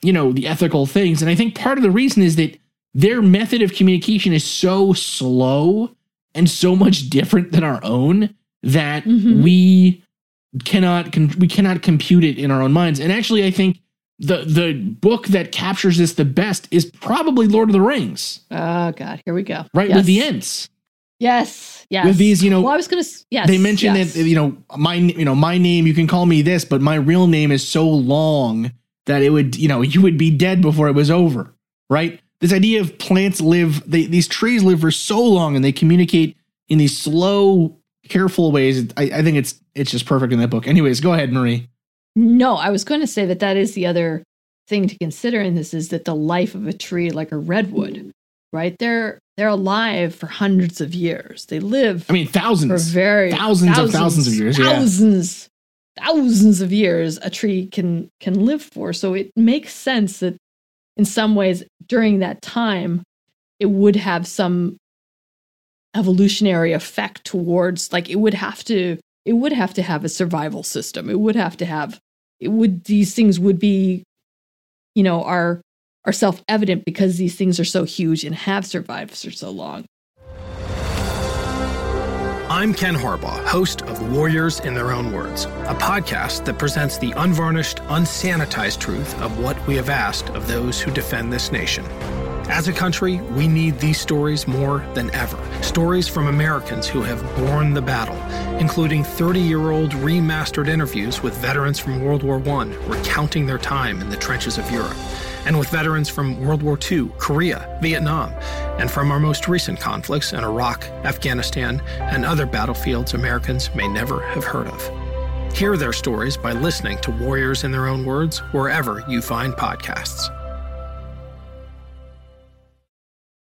you know the ethical things and i think part of the reason is that their method of communication is so slow and so much different than our own that Mhm. we cannot con- we cannot compute it in our own minds. And actually, I think the the book that captures this the best is probably Lord of the Rings, Oh God, here we go. right? Yes. With the Ents, Yes, yes. with these, you know, well, I was gonna. Yes, they mentioned yes. that you know my you know my name you can call me this, but my real name is so long that it would you know you would be dead before it was over, right? This idea of plants live, they, these trees live for so long and they communicate in these slow, careful ways. I, I think it's it's just perfect in that book. Anyways, go ahead, Marie. No, I was going to say that that is the other thing to consider in this is that the life of a tree, like a redwood, right? They're they're alive for hundreds of years. They live I mean, thousands. for very thousands of thousands of years, yeah. Thousands, thousands of years a tree can can live for. So it makes sense that in some ways during that time it would have some evolutionary effect towards like it would have to it would have to have a survival system. It would have to have it would these things would be you know are are self-evident because these things are so huge and have survived for so long. I'm Ken Harbaugh, host of Warriors in Their Own Words, a podcast that presents the unvarnished, unsanitized truth of what we have asked of those who defend this nation. As a country, we need these stories more than ever. Stories from Americans who have borne the battle, including 30 year old remastered interviews with veterans from World War I recounting their time in the trenches of Europe, and with veterans from World War II, Korea, Vietnam, and from our most recent conflicts in Iraq, Afghanistan, and other battlefields Americans may never have heard of. Hear their stories by listening to Warriors in Their Own Words wherever you find podcasts.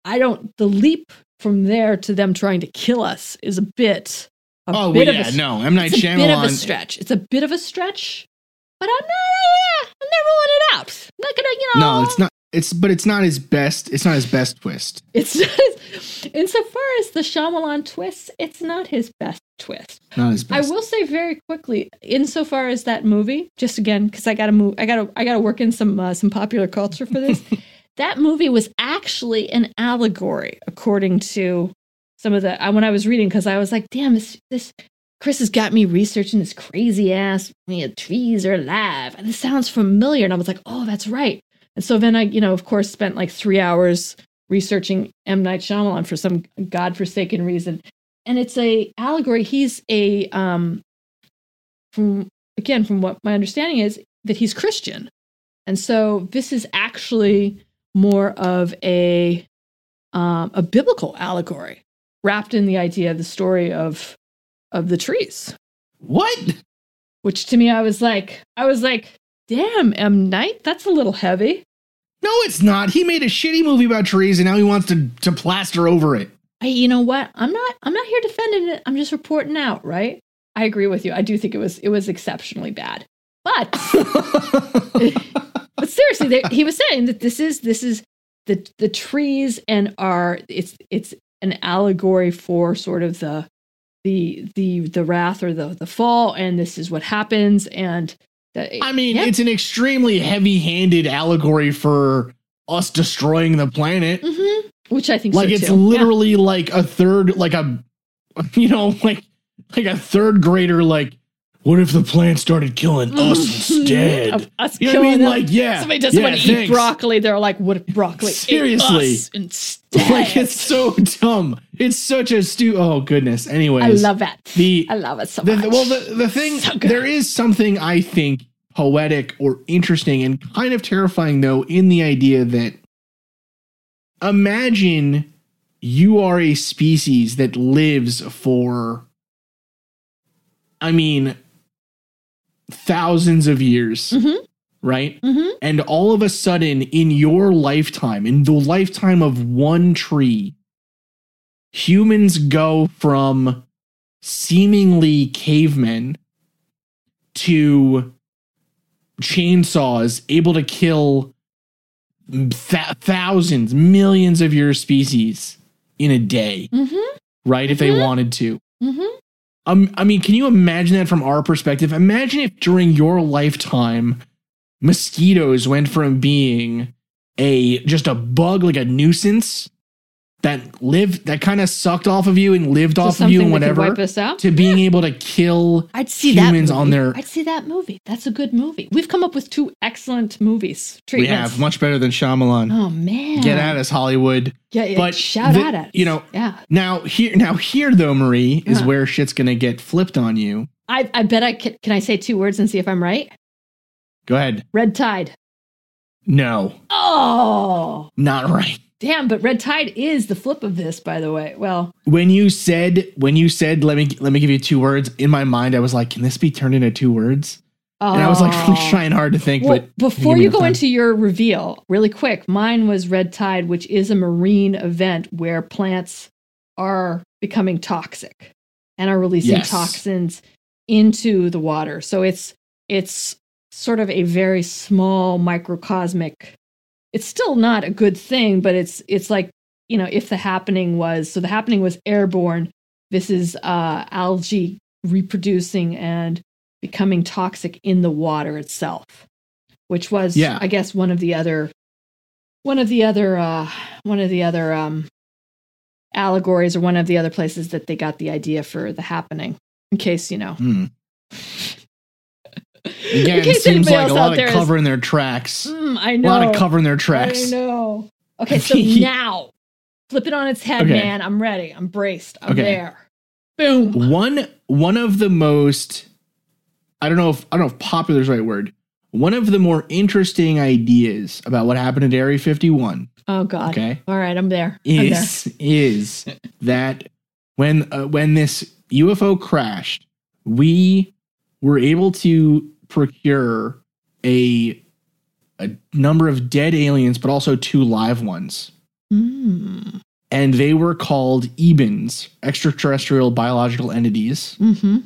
I don't. The leap from there to them trying to kill us is a bit. A Oh, bit well, of yeah, a, no, M Night it's a bit of a stretch. It's a bit of a stretch, but I'm not. Yeah, I'm not ruling it out. I'm not gonna, you know. No, it's not. It's but it's not his best. It's not his best twist. It's not. Insofar as the Shyamalan twist, it's not his best twist. Not his best. I will say very quickly, insofar as that movie, just again because I got to move, I got to, I got to work in some uh, some popular culture for this. that movie was actually an allegory, according to some of the. I, when I was reading, because I was like, damn, this this Chris has got me researching this crazy ass. You trees are alive, and this sounds familiar, and I was like, oh, that's right. And so then I, you know, of course, spent like three hours researching M Night Shyamalan for some godforsaken reason, and it's a allegory. He's a um, from again from what my understanding is that he's Christian, and so this is actually more of a um, a biblical allegory wrapped in the idea of the story of of the trees. what? Which to me, I was like, I was like, damn, M Night, that's a little heavy. No, it's not. He made a shitty movie about trees, and now he wants to to plaster over it. I, you know what? I'm not. I'm not here defending it. I'm just reporting out. Right? I agree with you. I do think it was. It was exceptionally bad. But but seriously, they, he was saying that this is this is the the trees and are it's it's an allegory for sort of the the the the wrath or the the fall, and this is what happens. And the, I mean, yeah. it's an extremely heavy-handed allegory for us destroying the planet. Mhm. which I think Like so it's too. Yeah. literally like a third, like a, you know, like like a third grader. Like, what if the plant started killing us instead? Of us You know what I killing mean? them. Like, yeah, Somebody doesn't yeah, want to eat thanks. broccoli. They're like, what if broccoli ate Seriously. us instead? Like it's so dumb. It's such a stu. Oh goodness. Anyways, I love it. the I love it so the, much. well the, the thing So good. there is something i think poetic or interesting and kind of terrifying though in the idea that imagine you are a species that lives for i mean thousands of years Mhm. right Mhm. and all of a sudden in your lifetime in the lifetime of one tree humans go from seemingly cavemen to chainsaws able to kill th- thousands, millions of your species in a day, Mm-hmm. right? If they wanted to. Mm-hmm. Um, I mean, can you imagine that from our perspective? Imagine if during your lifetime, mosquitoes went from being a just a bug, like a nuisance that lived that kind of sucked off of you and lived So off of you and something that could whatever, wipe us out. to being able to kill I'd see humans that on movie. their- I'd see that movie. That's a good movie. We've come up with two excellent movies. we have much better than Shyamalan. Oh man. Get at us, Hollywood. Yeah, yeah. But shout the- out at us. you know- Yeah. Now here, now here though, Marie is Huh. where shit's gonna get flipped on you. I I bet I can. Can I say two words and see if I'm right? Go ahead. Red Tide. No, Oh, not right. Damn! But Red Tide is the flip of this, by the way. Well, when you said when you said let me let me give you two words in my mind i was like can this be turned into two words and i was like really oh. trying hard to think Well, but before you go time. into your reveal, really quick, mine was Red Tide, which is a marine event where plants are becoming toxic and are releasing Yes. toxins into the water. So it's it's sort of a very small microcosmic. It's still not a good thing, but it's it's like you know if the happening was so the happening was airborne. This is uh, algae reproducing and becoming toxic in the water itself, which was, Yeah. I guess, one of the other, one of the other, uh, one of the other um, allegories, or one of the other places that they got the idea for the happening. In case you know, Hmm. In again case seems like a lot of there is- covering their tracks Mm, I know, A lot of covering their tracks I know. Okay, so now flip it on its head, Okay. man. I'm ready. I'm braced. I'm Okay. there. Boom. one one of the most i don't know if i don't know if popular is the right word one of the more interesting ideas about what happened at area 51 Oh God. okay All right, I'm there. I'm there. is is that when uh, when this UFO crashed, we were able to procure a a number of dead aliens, but also two live ones, Mm. and they were called Ebens, extraterrestrial biological entities. Mm-hmm.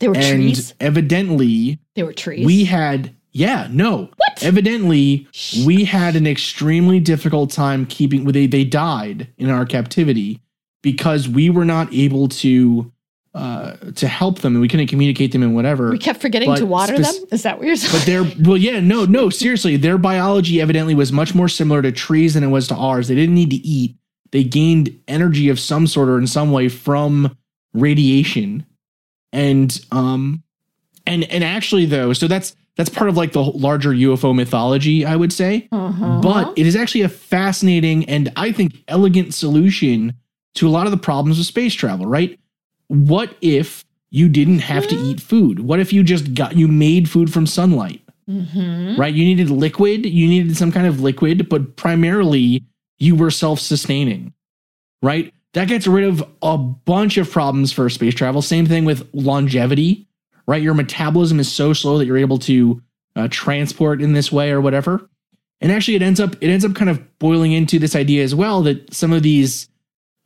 They were and trees. evidently, They were trees. we had yeah no what? evidently we had an extremely difficult time keeping with they they died in our captivity because we were not able to uh to help them and we couldn't communicate them and whatever we kept forgetting but to water spec- them. Is that what you're saying? but their well yeah no no seriously their biology evidently was much more similar to trees than it was to ours they didn't need to eat they gained energy of some sort or in some way from radiation and um and and actually though so that's that's part of like the larger UFO mythology I would say uh-huh. but it is actually a fascinating and I think elegant solution to a lot of the problems of space travel, right? What if you didn't have to eat food? What if you just got you made food from sunlight, Mhm. right? You needed liquid, you needed some kind of liquid, but primarily you were self-sustaining, right? That gets rid of a bunch of problems for space travel. Same thing with longevity, right? Your metabolism is so slow that you're able to uh, transport in this way or whatever. And actually, it ends up it ends up kind of boiling into this idea as well that some of these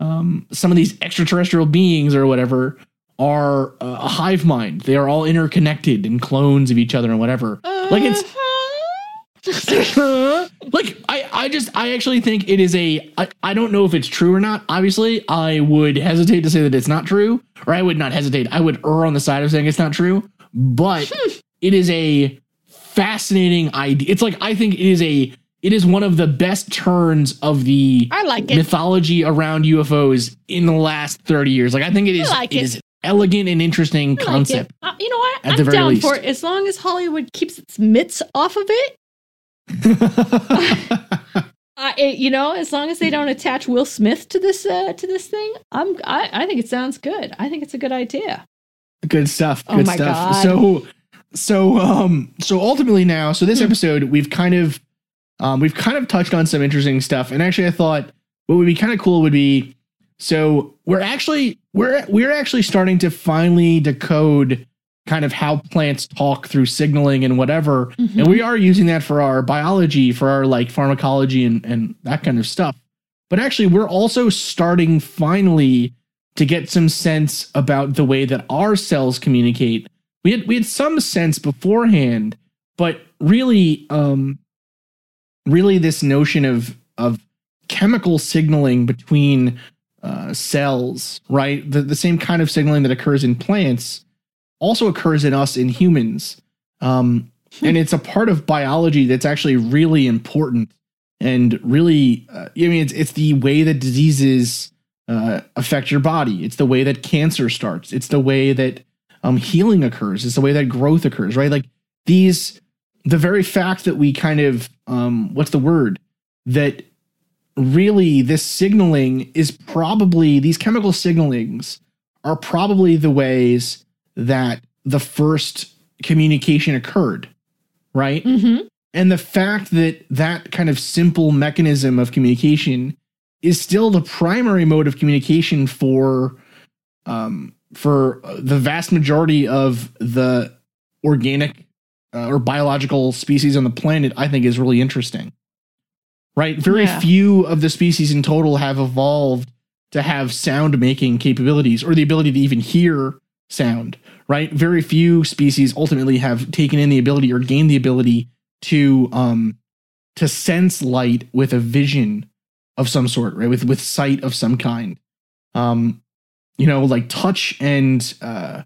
um, some of these extraterrestrial beings or whatever are uh, a hive mind. They are all interconnected and clones of each other and whatever. Like it's like I, I just I actually think it is a I, I don't know if it's true or not. Obviously, I would hesitate to say that it's not true, or I would not hesitate. I would err on the side of saying it's not true, but it is a fascinating idea. It's like I think it is a it is one of the best turns of the I like it. mythology around UFOs in the last 30 years. Like I think it is like it is elegant and interesting I like concept. Uh, you know what? At I'm the very down least. for it as long as Hollywood keeps its mitts off of it. Uh, it- you know, as long as they don't attach Will Smith to this uh, to this thing, I'm I, I think it sounds good. I think it's a good idea. good stuff Oh good my stuff God. so so um so ultimately now so Hmm. this episode we've kind of um we've kind of touched on some interesting stuff and actually i thought what would be kind of cool would be so we're actually we're we're actually starting to finally decode kind of how plants talk through signaling and whatever Mhm. and we are using that for our biology for our like pharmacology and and that kind of stuff but actually we're also starting finally to get some sense about the way that our cells communicate. We had we had some sense beforehand, but really um really this notion of of chemical signaling between uh, cells, right? The, the same kind of signaling that occurs in plants also occurs in us in humans. Um, and it's a part of biology that's actually really important and really, uh, I mean, it's, it's the way that diseases uh, affect your body. It's the way that cancer starts. It's the way that um, healing occurs. It's the way that growth occurs, right? Like these, the very fact that we kind of, um, what's the word? That really this signaling is probably, these chemical signalings are probably the ways that the first communication occurred, right? Mm-hmm. And the fact that that kind of simple mechanism of communication is still the primary mode of communication for um, for the vast majority of the organic uh, or biological species on the planet, I think is really interesting. Right? Very Yeah. few of the species in total have evolved to have sound making capabilities or the ability to even hear sound, right? Very few species ultimately have taken in the ability or gained the ability to um to sense light with a vision of some sort, right? With with sight of some kind. Um, you know, like touch and uh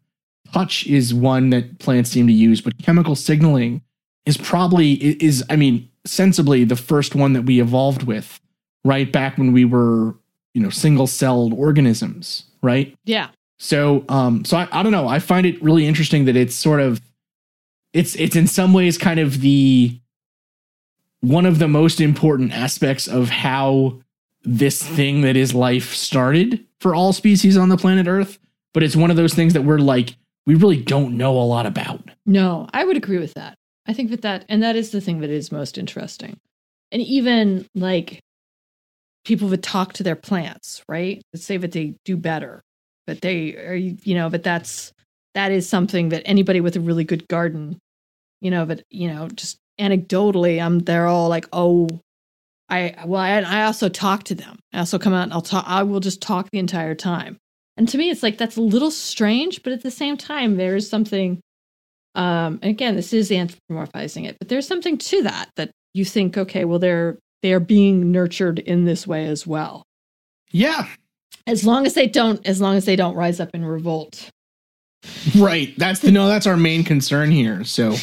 touch is one that plants seem to use, but chemical signaling is probably is I mean, sensibly the first one that we evolved with, right? Back when we were, you know, single-celled organisms, right? Yeah. So, um, so I, I don't know. I find it really interesting that it's sort of, it's it's in some ways kind of the one of the most important aspects of how this thing that is life started for all species on the planet Earth. But it's one of those things that we're like we really don't know a lot about. No, I would agree with that. I think that that, and that is the thing that is most interesting. And even like people would talk to their plants, right? Let's say that they do better, but they are, you know, but that's, that is something that anybody with a really good garden, you know, but, you know, just anecdotally, I'm, they're all like, oh, I, well, I, I also talk to them. I also come out and I'll talk, I will just talk the entire time. And to me, it's like, that's a little strange, but at the same time, there is something um and again this is anthropomorphizing it but there's something to that that you think okay well they're they're being nurtured in this way as well Yeah, as long as they don't as long as they don't rise up in revolt right. That's the no. That's our main concern here. So,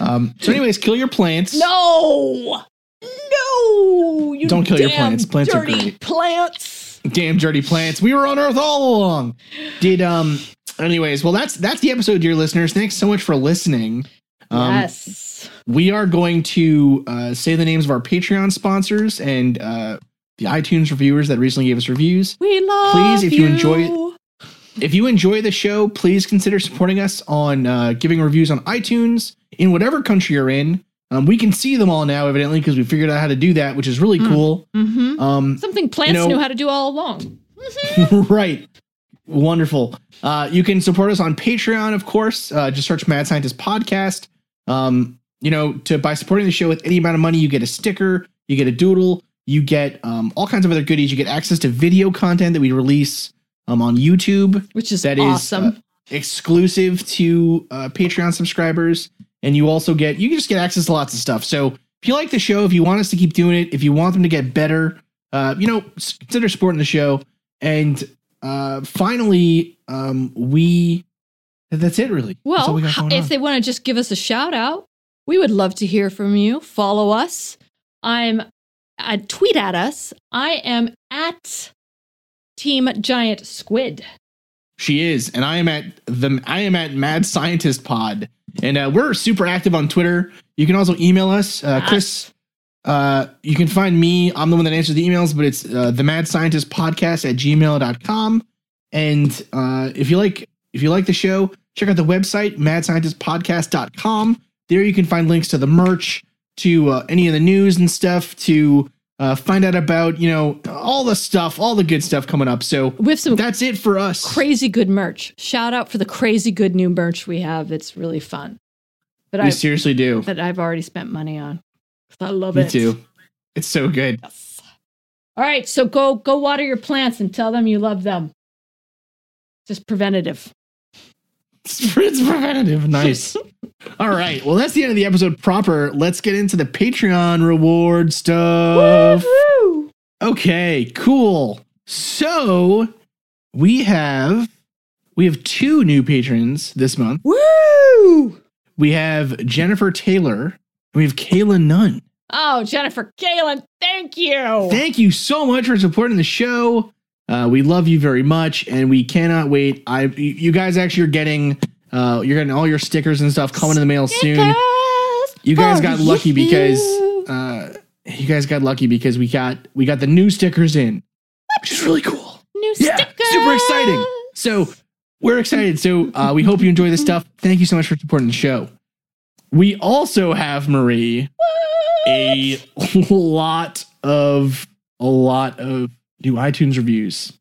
um, so anyways, kill your plants. no no you Don't kill your plants. Plants are great. plants damn dirty plants. We were on Earth all along. Did um anyways, well that's that's the episode, dear listeners. Thanks so much for listening. Um yes we are going to uh, say the names of our Patreon sponsors and uh the iTunes reviewers that recently gave us reviews. we love Please, if you enjoy If you enjoy the show, please consider supporting us on uh, giving reviews on iTunes in whatever country you're in. Um, we can see them all now, evidently, because we figured out how to do that, which is really Mm. cool. hmm Um, something plants know- knew how to do all along right. Wonderful. Uh, you can support us on Patreon, of course. Uh, just search Mad Scientist Podcast. Um, you know, to by supporting the show with any amount of money, you get a sticker, you get a doodle, you get um, all kinds of other goodies. You get access to video content that we release um, on YouTube which is that is awesome uh, exclusive to uh, Patreon subscribers, and you also get you can just get access to lots of stuff. So if you like the show, if you want us to keep doing it, if you want them to get better, uh, you know, consider supporting the show. And uh, finally, um, we that's it really. Well, we got h- going if on. they want to just give us a shout out, we would love to hear from you. Follow us. I'm uh, tweet at us. I am at Team Giant Squid. She is, and I am at the I am at Mad Scientist Pod, and uh, we're super active on Twitter. You can also email us, uh, Chris. Uh, you can find me. I'm the one that answers the emails, but it's uh, the Mad Scientist Podcast at gmail.com. And uh, if you like if you like the show, check out the website madscientistpodcast.com. There you can find links to the merch, to uh, any of the news and stuff, to uh, find out about you know all the stuff, all the good stuff coming up. So We have some that's it for us. crazy good merch. Shout out for the crazy good new merch we have. It's really fun. But I seriously do. that I've already spent money on. I love Me it. too. It's so good. Yes. All right, so go go water your plants and tell them you love them. Just preventative. It's preventative. Nice. All right. Well, that's the end of the episode proper. Let's get into the Patreon reward stuff. Woo! Okay, cool. So we have we have two new patrons this month. Woo! We have Jennifer Taylor. and We have Kayla Nunn. Oh, Jennifer Galen, thank you. Thank you so much for supporting the show. Uh, we love you very much, and we cannot wait. I, you guys actually are getting, uh, you're getting all your stickers and stuff coming in the mail soon. You guys got lucky because, uh, you guys got lucky because we got we got the new stickers in, which is really cool. new Yeah, stickers. super exciting. So we're excited. So uh, we hope you enjoy this stuff. Thank you so much for supporting the show. We also have Marie a lot of a lot of new iTunes reviews.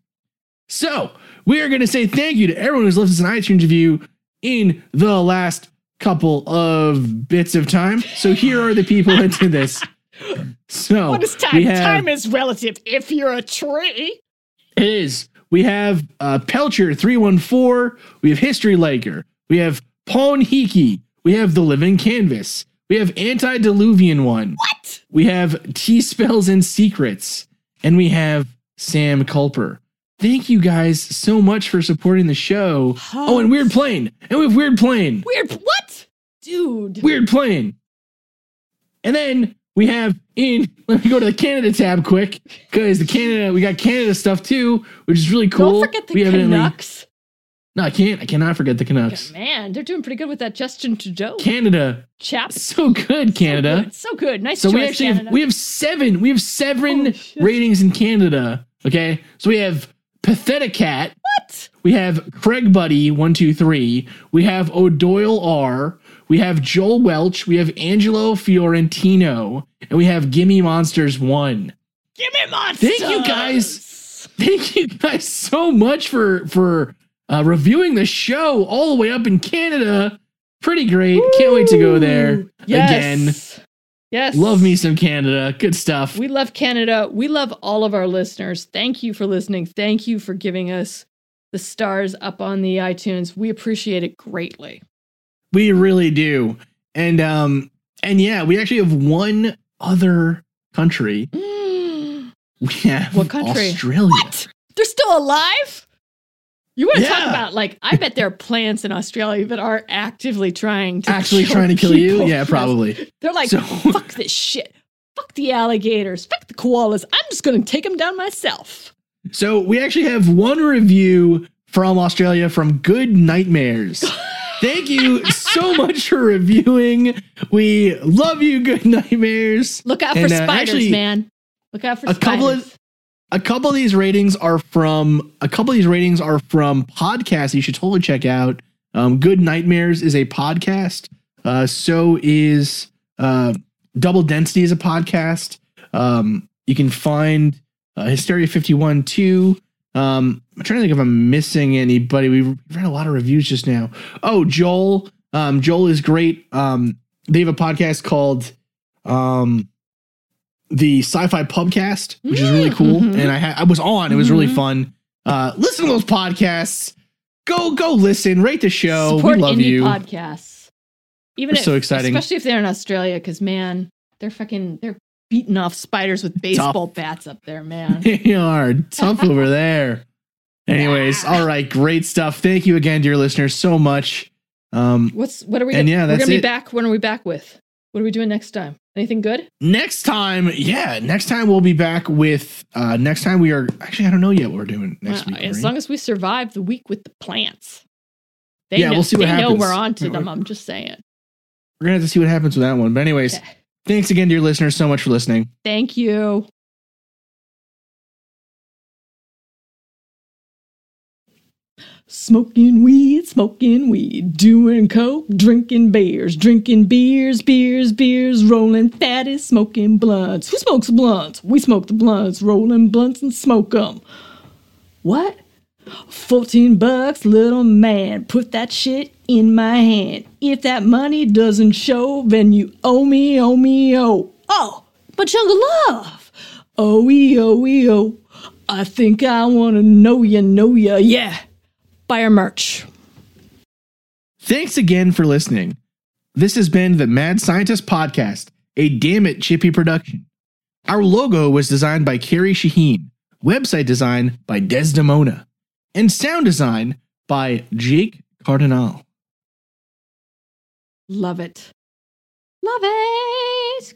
So we are going to say thank you to everyone who's left us an iTunes review in the last couple of bits of time. So here are the people that did this. So What is time? have- Time is relative if you're a tree. It is. We have uh, Pelcher three one four. We have History Laker. We have Pawn Hiki. We have the Living Canvas. We have Antediluvian one. What? We have T spells and secrets, and we have Sam Culper. Thank you guys so much for supporting the show. Oh, and Weird Plane, and we have Weird Plane. Weird. What? Dude. Weird Plane. And then we have in. Let me go to the Canada tab quick because the Canada we got Canada stuff too, which is really cool. Don't forget the we Canucks. No, I can't. I cannot forget the Canucks. Man, they're doing pretty good with that Justin Trudeau Canada, chap. so good, Canada. Good. So good. Nice So choice, we actually Canada. have, we have seven. We have seven ratings in Canada. Okay, so we have Pathetic Cat. what? We have Craig Buddy one two three. We have O'Doyle R. We have Joel Welch. We have Angelo Fiorentino, and we have Gimme Monsters one. Give me monsters. Thank you, guys. Thank you guys so much for for uh, reviewing the show all the way up in Canada. Pretty great. Can't wait to go there again. Yes. Love me some Canada. Good stuff. We love Canada. We love all of our listeners. Thank you for listening. Thank you for giving us the stars up on the iTunes. We appreciate it greatly. We really do. And um and yeah, we actually have one other country. We have What country? Australia. What? They're still alive? You want to talk about like I bet there are plants in Australia that are actively trying to Actually trying to kill you? Yeah, probably. They're like, So- fuck this shit. Fuck the alligators. Fuck the koalas. I'm just gonna take them down myself. So we actually have one review from Australia from Good Nightmares. Thank you so much for reviewing. We love you, Good Nightmares. Look out for And, uh, spiders, actually, man. Look out for a spiders. couple of- A couple of these ratings are from a couple of these ratings are from podcasts you should totally check out. Um, Good Nightmares is a podcast. Uh, so is uh, Double Density is a podcast. Um, you can find uh, Hysteria 51 too. Um, I'm trying to think if I'm missing anybody. We've read a lot of reviews just now. Oh, Joel. Um, Joel is great. Um, they have a podcast called um, the Sci-Fi Pubcast, which is really cool. Mhm. And I ha- I was on. It was really Mhm. fun. Uh, listen to those podcasts. Go go listen. Rate the show. Support we love indie you. podcasts. Even if, so exciting. especially if they're in Australia, because man, they're fucking they're beating off spiders with baseball bats up there, man. they are tough over there. Anyways, all right, great stuff. Thank you again, dear listeners, so much. Um, What's what are we? And gonna, yeah, we're gonna be back. When are we back with? What are we doing next time? Anything good? next time, yeah, next time we'll be back with. Uh, next time we are actually, I don't know yet what we're doing next Uh, week. as Marie. long as we survive the week with the plants. They Yeah, know, we'll see what they know happens. we're on to them. I'm just saying. we're gonna have to see what happens with that one. But anyways, Okay. thanks again, dear listeners, so much for listening. Thank you. Smoking weed, smoking weed, doing coke, drinking beers, drinking beers, beers, beers, rolling fatties, smoking blunts. Who smokes blunts? We smoke the blunts, rolling blunts and smoke them. What? 14 bucks, little man, put that shit in my hand. If that money doesn't show, then you owe me, owe me, owe. Oh, but Jungle Love, Oh, ee, oh, ee, oh. I think I want to know ya, know ya. Yeah. Buy our merch. Thanks again for listening. This has been the Mad Scientist Podcast, a damn it chippy production. Our logo was designed by Carrie Shaheen, website design by Desdemona, and sound design by Jake Cardinal. Love it. Love it.